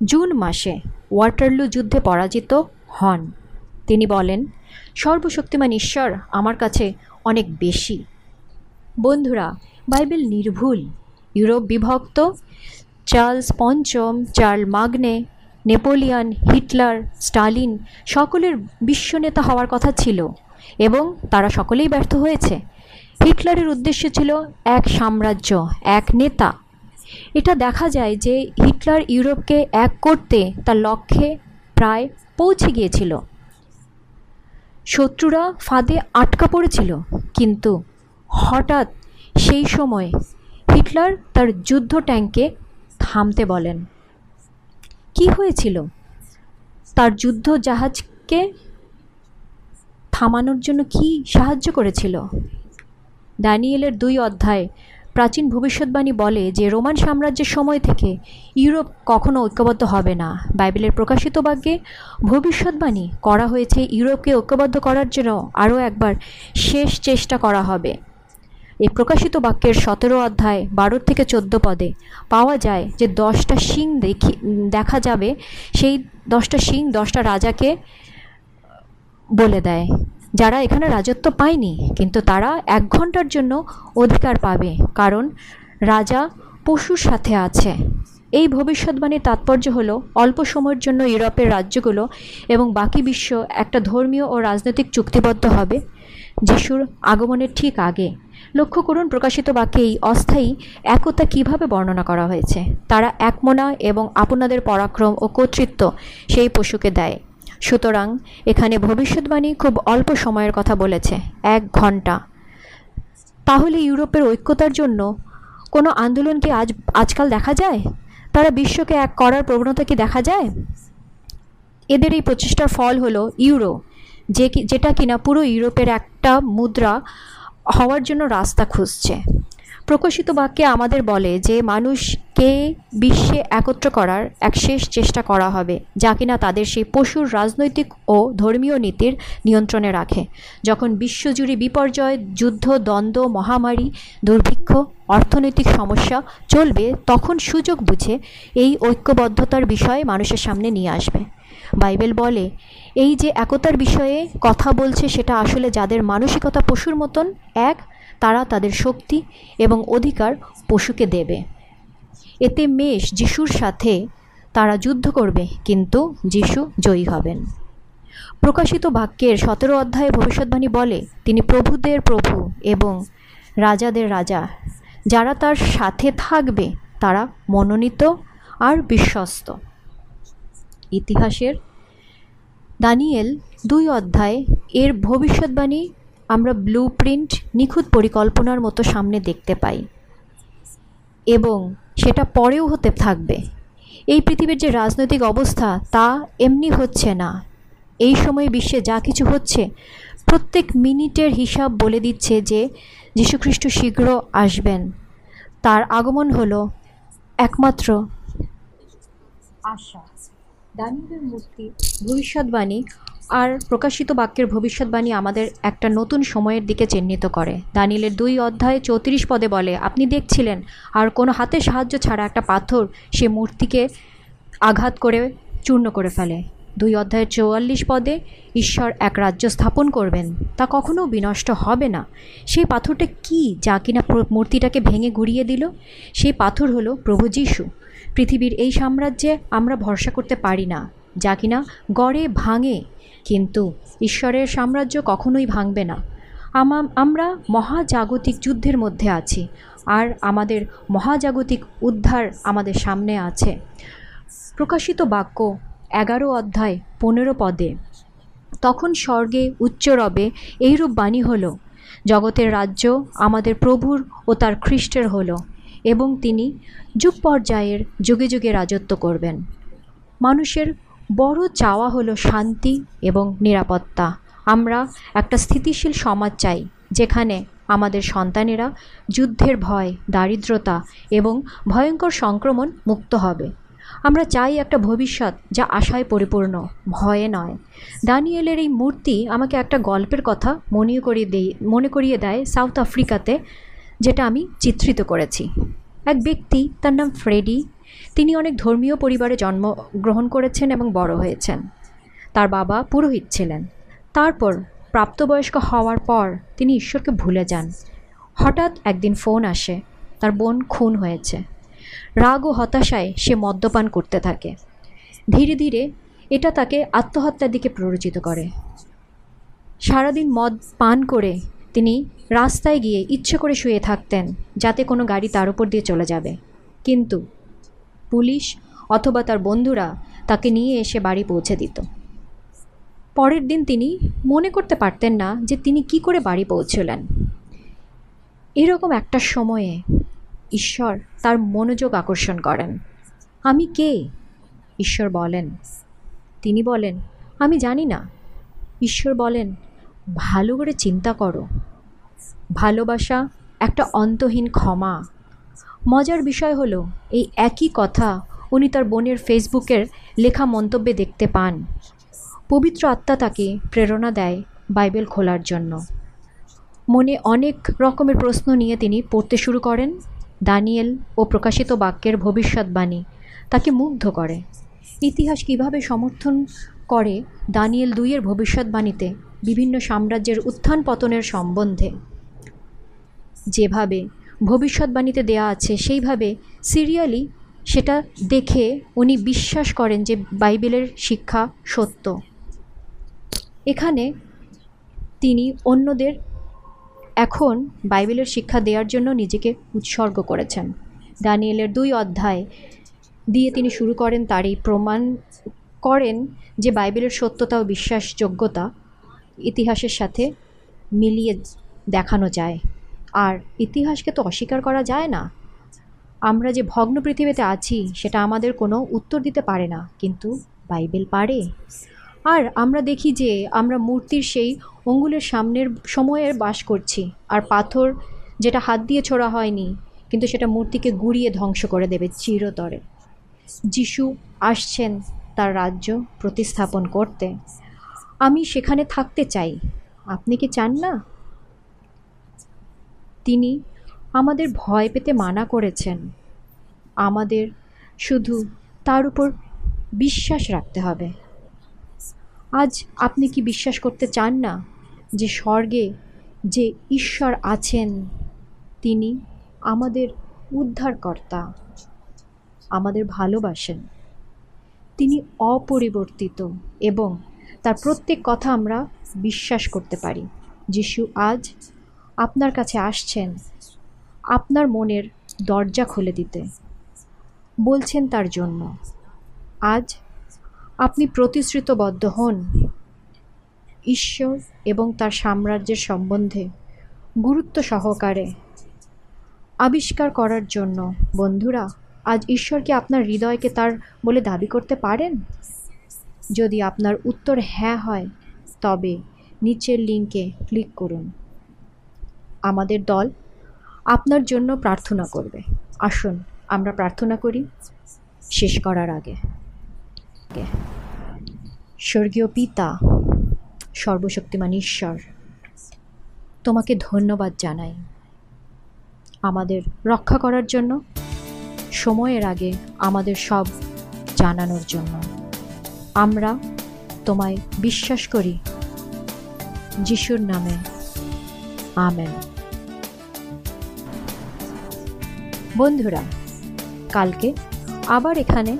Speaker 1: জুন মাসে ওয়াটারলু যুদ্ধে পরাজিত হন। তিনি বলেন, সর্বশক্তিমান ঈশ্বর আমার কাছে অনেক বেশি। বন্ধুরা, বাইবেল নির্ভুল। ইউরোপ বিভক্ত। চার্লস পঞ্চম, Charlemagne, Napoleon, Hitler, Stalin সকলের বিশ্বনেতা হওয়ার কথা ছিল এবং তারা সকলেই ব্যর্থ হয়েছে। হিটলারের উদ্দেশ্য ছিল এক সাম্রাজ্য, এক নেতা। এটা দেখা যায় যে হিটলার ইউরোপকে এক করতে তার লক্ষ্যে প্রায় পৌঁছে গিয়েছিল। শত্রুরা ফাঁদে আটকা পড়েছিল, কিন্তু হঠাৎ সেই সময় হিটলার তার যুদ্ধ ট্যাঙ্কে থামতে বলেন। কি হয়েছিল? তার যুদ্ধ জাহাজকে থামানোর জন্য কি সাহায্য করেছিল? ড্যানিয়েলের দুই অধ্যায়, প্রাচীন ভবিষ্যৎবাণী বলে যে রোমান সাম্রাজ্যের সময় থেকে ইউরোপ কখনো ঐক্যবদ্ধ হবে না। বাইবেলের প্রকাশিত বাক্যে ভবিষ্যৎবাণী করা হয়েছে ইউরোপকে ঐক্যবদ্ধ করার জন্য আরও একবার শেষ চেষ্টা করা হবে। এই প্রকাশিত বাক্যের সতেরো অধ্যায় বারো থেকে চোদ্দ পদে পাওয়া যায় যে দশটা শিং দেখি, দেখা যাবে, সেই দশটা শিং দশটা রাজাকে বলে দেয়। যারা এখানে রাজত্ব পায়নি, কিন্তু তারা এক ঘণ্টার জন্য অধিকার পাবে, কারণ রাজা পশুর সাথে আছে। এই ভবিষ্যৎবাণীর তাৎপর্য হল অল্প সময়ের জন্য ইউরোপের রাজ্যগুলো এবং বাকি বিশ্ব একটা ধর্মীয় ও রাজনৈতিক চুক্তিবদ্ধ হবে। যিশুর আগমনের ঠিক আগে। লক্ষ্য করুন, প্রকাশিত বাক্যে এই অস্থায়ী একতা কীভাবে বর্ণনা করা হয়েছে? তারা একমনা এবং আপনাদের পরাক্রম ও কর্তৃত্ব সেই পশুকে দেয়। সুতরাং এখানে ভবিষ্যৎবাণী খুব অল্প সময়ের কথা বলেছে, এক ঘণ্টা তাহলে ইউরোপের ঐক্যতার জন্য কোনো আন্দোলন কি আজ, আজকাল দেখা যায়? তারা বিশ্বকে এক করার প্রবণতা কি দেখা যায়? এদের এই প্রচেষ্টার ফল হলো ইউরো। যে যেটা কিনা পুরো ইউরোপের একটা মুদ্রা হওয়ার জন্য রাস্তা খুঁজছে। প্রকাশিত বাক্যে আমাদের বলে যে, মানুষকে বিশ্বে একত্র করার এক শেষ চেষ্টা করা হবে, যা কিনা তাদের সেই পশুর রাজনৈতিক ও ধর্মীয় নীতির নিয়ন্ত্রণে রাখে। যখন বিশ্বজুড়ে বিপর্যয়, যুদ্ধ, দ্বন্দ্ব, মহামারী, দুর্ভিক্ষ, অর্থনৈতিক সমস্যা চলবে, তখন সুযোগ বুঝে এই ঐক্যবদ্ধতার বিষয় মানুষের সামনে নিয়ে আসবে। বাইবেল বলে, এই যে একতার বিষয়ে কথা বলছে সেটা আসলে যাদের মানসিকতা পশুর মতন এক, তারা তাদের শক্তি এবং অধিকার পশুকে দেবে। এতে মেষ যিশুর সাথে তারা যুদ্ধ করবে, কিন্তু যিশু জয়ী হবেন। প্রকাশিত বাক্যের সতেরো অধ্যায়ে ভবিষ্যৎবাণী বলে, তিনি প্রভুদের প্রভু এবং রাজাদের রাজা। যারা তার সাথে থাকবে, তারা মনোনীত আর বিশ্বস্ত। ইতিহাসের। দানিয়েল দুই অধ্যায় এর ভবিষ্যৎবাণী আমরা ব্লু প্রিন্ট নিখুঁত পরিকল্পনার মতো সামনে দেখতে পাই। এবং সেটা পরেও হতে থাকবে। এই পৃথিবীর যে রাজনৈতিক অবস্থা তা এমনি হচ্ছে না। এই সময়ে বিশ্বে যা কিছু হচ্ছে, প্রত্যেক মিনিটের হিসাব বলে দিচ্ছে যে যীশুখ্রিস্ট শীঘ্র আসবেন। তার আগমন হলো একমাত্র আশা। দানিয়েলের মূর্তি, ভবিষ্যৎবাণী আর প্রকাশিত বাক্যের ভবিষ্যৎবাণী আমাদের একটা নতুন সময়ের দিকে চিহ্নিত করে। দানিলের দুই অধ্যায়ে চৌত্রিশ পদে বলে, আপনি দেখছিলেন, আর কোনো হাতের সাহায্য ছাড়া একটা পাথর সে মূর্তিকে আঘাত করে চূর্ণ করে ফেলে। দুই অধ্যায়ের চৌয়াল্লিশ পদে, ঈশ্বর এক রাজ্য স্থাপন করবেন, তা কখনো বিনষ্ট হবে না। সেই পাথরটা কি, যা কিনা মূর্তিটাকে ভেঙে গুড়িয়ে দিল? সেই পাথর হলো প্রভু যিশু। পৃথিবীর এই সাম্রাজ্যে আমরা ভরসা করতে পারি না, যা কিনা গড়ে ভাঙে। কিন্তু ঈশ্বরের সাম্রাজ্য কখনোই ভাঙবে না। আমা- আমরা মহাজাগতিক যুদ্ধের মধ্যে আছি, আর আমাদের মহাজাগতিক উদ্ধার আমাদের সামনে আছে। প্রকাশিত বাক্য, এগারো অধ্যায়, পনেরো পদে। তখন স্বর্গে উচ্চ রবে এইরূপ বাণী হল, জগতের রাজ্য আমাদের প্রভুর ও তার খ্রিস্টের হলো। এবং তিনি যুগ পর্যায়ের যুগে যুগে রাজত্ব করবেন। মানুষের বড় চাওয়া হলো শান্তি এবং নিরাপত্তা। আমরা একটা স্থিতিশীল সমাজ চাই, যেখানে আমাদের সন্তানেরা যুদ্ধের ভয়, দারিদ্রতা এবং ভয়ঙ্কর সংক্রমণ মুক্ত হবে। আমরা চাই একটা ভবিষ্যৎ যা আশায় পরিপূর্ণ, ভয়ে নয়। দানিয়েলের এই মূর্তি আমাকে একটা গল্পের কথা মনে করিয়ে দেই মনে করিয়ে দেয় সাউথ আফ্রিকাতে যেটা আমি চিত্রিত করেছি। এক ব্যক্তি, তার নাম ফ্রেডি, তিনি অনেক ধর্মীয় পরিবারে জন্মগ্রহণ করেছেন এবং বড় হয়েছেন। তার বাবা পুরোহিত ছিলেন। তারপর প্রাপ্তবয়স্ক হওয়ার পর তিনি ঈশ্বরকে ভুলে যান। হঠাৎ একদিন ফোন আসে, তার বোন খুন হয়েছে। রাগ ও হতাশায় সে মদ্যপান করতে থাকে। ধীরে ধীরে এটা তাকে আত্মহত্যার দিকে প্ররোচিত করে। সারাদিন মদ পান করে তিনি রাস্তায় গিয়ে ইচ্ছে করে শুয়ে থাকতেন, যাতে কোনো গাড়ি তার উপর দিয়ে চলে যাবে। কিন্তু পুলিশ অথবা তার বন্ধুরা তাকে নিয়ে এসে বাড়ি পৌঁছে দিত। পরের দিন তিনি মনে করতে পারতেন না যে তিনি কি করে বাড়ি পৌঁছলেন। এরকম একটা সময়ে ঈশ্বর তার মনোযোগ আকর্ষণ করেন। আমি কে? ঈশ্বর বলেন। তিনি বলেন, আমি জানি না। ঈশ্বর বলেন ভালো করে চিন্তা করো। ভালোবাসা একটা অন্তহীন ক্ষমা। মজার বিষয় হলো, এই একই কথা উনি তার বোনের ফেসবুকের লেখা মন্তব্যে দেখতে পান। পবিত্র আত্মা তাকে প্রেরণা দেয় বাইবেল খোলার জন্য। মনে অনেক রকমের প্রশ্ন নিয়ে তিনি পড়তে শুরু করেন। দানিয়েল ও প্রকাশিত বাক্যের ভবিষ্যৎবাণী তাকে মুগ্ধ করে। ইতিহাস কীভাবে সমর্থন করে, দানিয়েল দুইয়ের ভবিষ্যৎবাণীতে বিভিন্ন সাম্রাজ্যের উত্থান পতনের সম্বন্ধে। যেভাবে ভবিষ্যৎবাণীতে দেয়া আছে, সেইভাবে সিরিয়ালি সেটা দেখে উনি বিশ্বাস করেন যে বাইবেলের শিক্ষা সত্য। এখানে তিনি অন্যদের এখন বাইবেলের শিক্ষা দেওয়ার জন্য নিজেকে উৎসর্গ করেছেন। দানিয়েলের দুই অধ্যায় দিয়ে তিনি শুরু করেন তারই প্রমাণ করেন যে বাইবেলের সত্যতা ও বিশ্বাসযোগ্যতা ইতিহাসের সাথে মিলিয়ে দেখানো যায়। আর ইতিহাসকে তো অস্বীকার করা যায় না। আমরা যে ভগ্ন পৃথিবীতে আছি, সেটা আমাদের কোনো উত্তর দিতে পারে না, কিন্তু বাইবেল পারে। আর আমরা দেখি যে আমরা মূর্তির সেই অঙ্গুলের সামনের সময়ে বাস করছি, আর পাথর যেটা হাত দিয়ে ছোড়া হয়নি, কিন্তু সেটা মূর্তিকে গুড়িয়ে ধ্বংস করে দেবে চিরতরে। যিশু আসছেন তার রাজ্য প্রতিস্থাপন করতে। আমি সেখানে থাকতে চাই। আপনি কি চান না? তিনি আমাদের ভয় পেতে মানা করেছেন। আমাদের শুধু তার উপর বিশ্বাস রাখতে হবে। আজ আপনি কি বিশ্বাস করতে চান না যে স্বর্গে যে ঈশ্বর আছেন, তিনি আমাদের উদ্ধারকর্তা, আমাদের ভালোবাসেন। তিনি অপরিবর্তিত এবং তার প্রত্যেক কথা আমরা বিশ্বাস করতে পারি। যিশু আজ আপনার কাছে আসছেন আপনার মনের দরজা খুলে দিতে। বলছেন তার জন্য, আজ আপনি প্রতিশ্রুতবদ্ধ হন। ঈশ্বর এবং তার সাম্রাজ্যের সম্বন্ধে গুরুত্ব সহকারে আবিষ্কার করার জন্য। বন্ধুরা, আজ ঈশ্বর কি আপনার হৃদয়কে তার বলে দাবি করতে পারেন? যদি আপনার উত্তর হ্যাঁ হয়, তবে নিচের লিঙ্কে ক্লিক করুন। আমাদের দল আপনার জন্য প্রার্থনা করবে। আসুন, আমরা প্রার্থনা করি শেষ করার আগে। স্বর্গীয় পিতা, সর্বশক্তিমান ঈশ্বর, তোমাকে ধন্যবাদ জানাই। আমাদের রক্ষা করার জন্য, সময়ের আগে আমাদের সব জানানোর জন্য। আমরা তোমায় বিশ্বাস করি। যিশুর নামে। আমেন। বন্ধুরা, কালকে আবার এখানে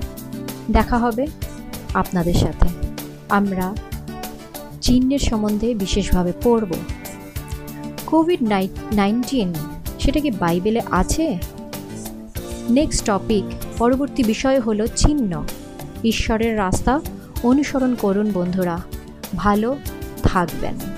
Speaker 1: দেখা হবে আপনাদের সাথে। আমরা চিহ্নের সম্বন্ধে বিশেষভাবে পড়ব। কোভিড নাইনটিন সেটা কি বাইবেলে আছে? নেক্সট টপিক পরবর্তী বিষয় হলো চিহ্ন। ঈশ্বরের রাস্তা অনুসরণ করুন বন্ধুরা। ভালো থাকবেন।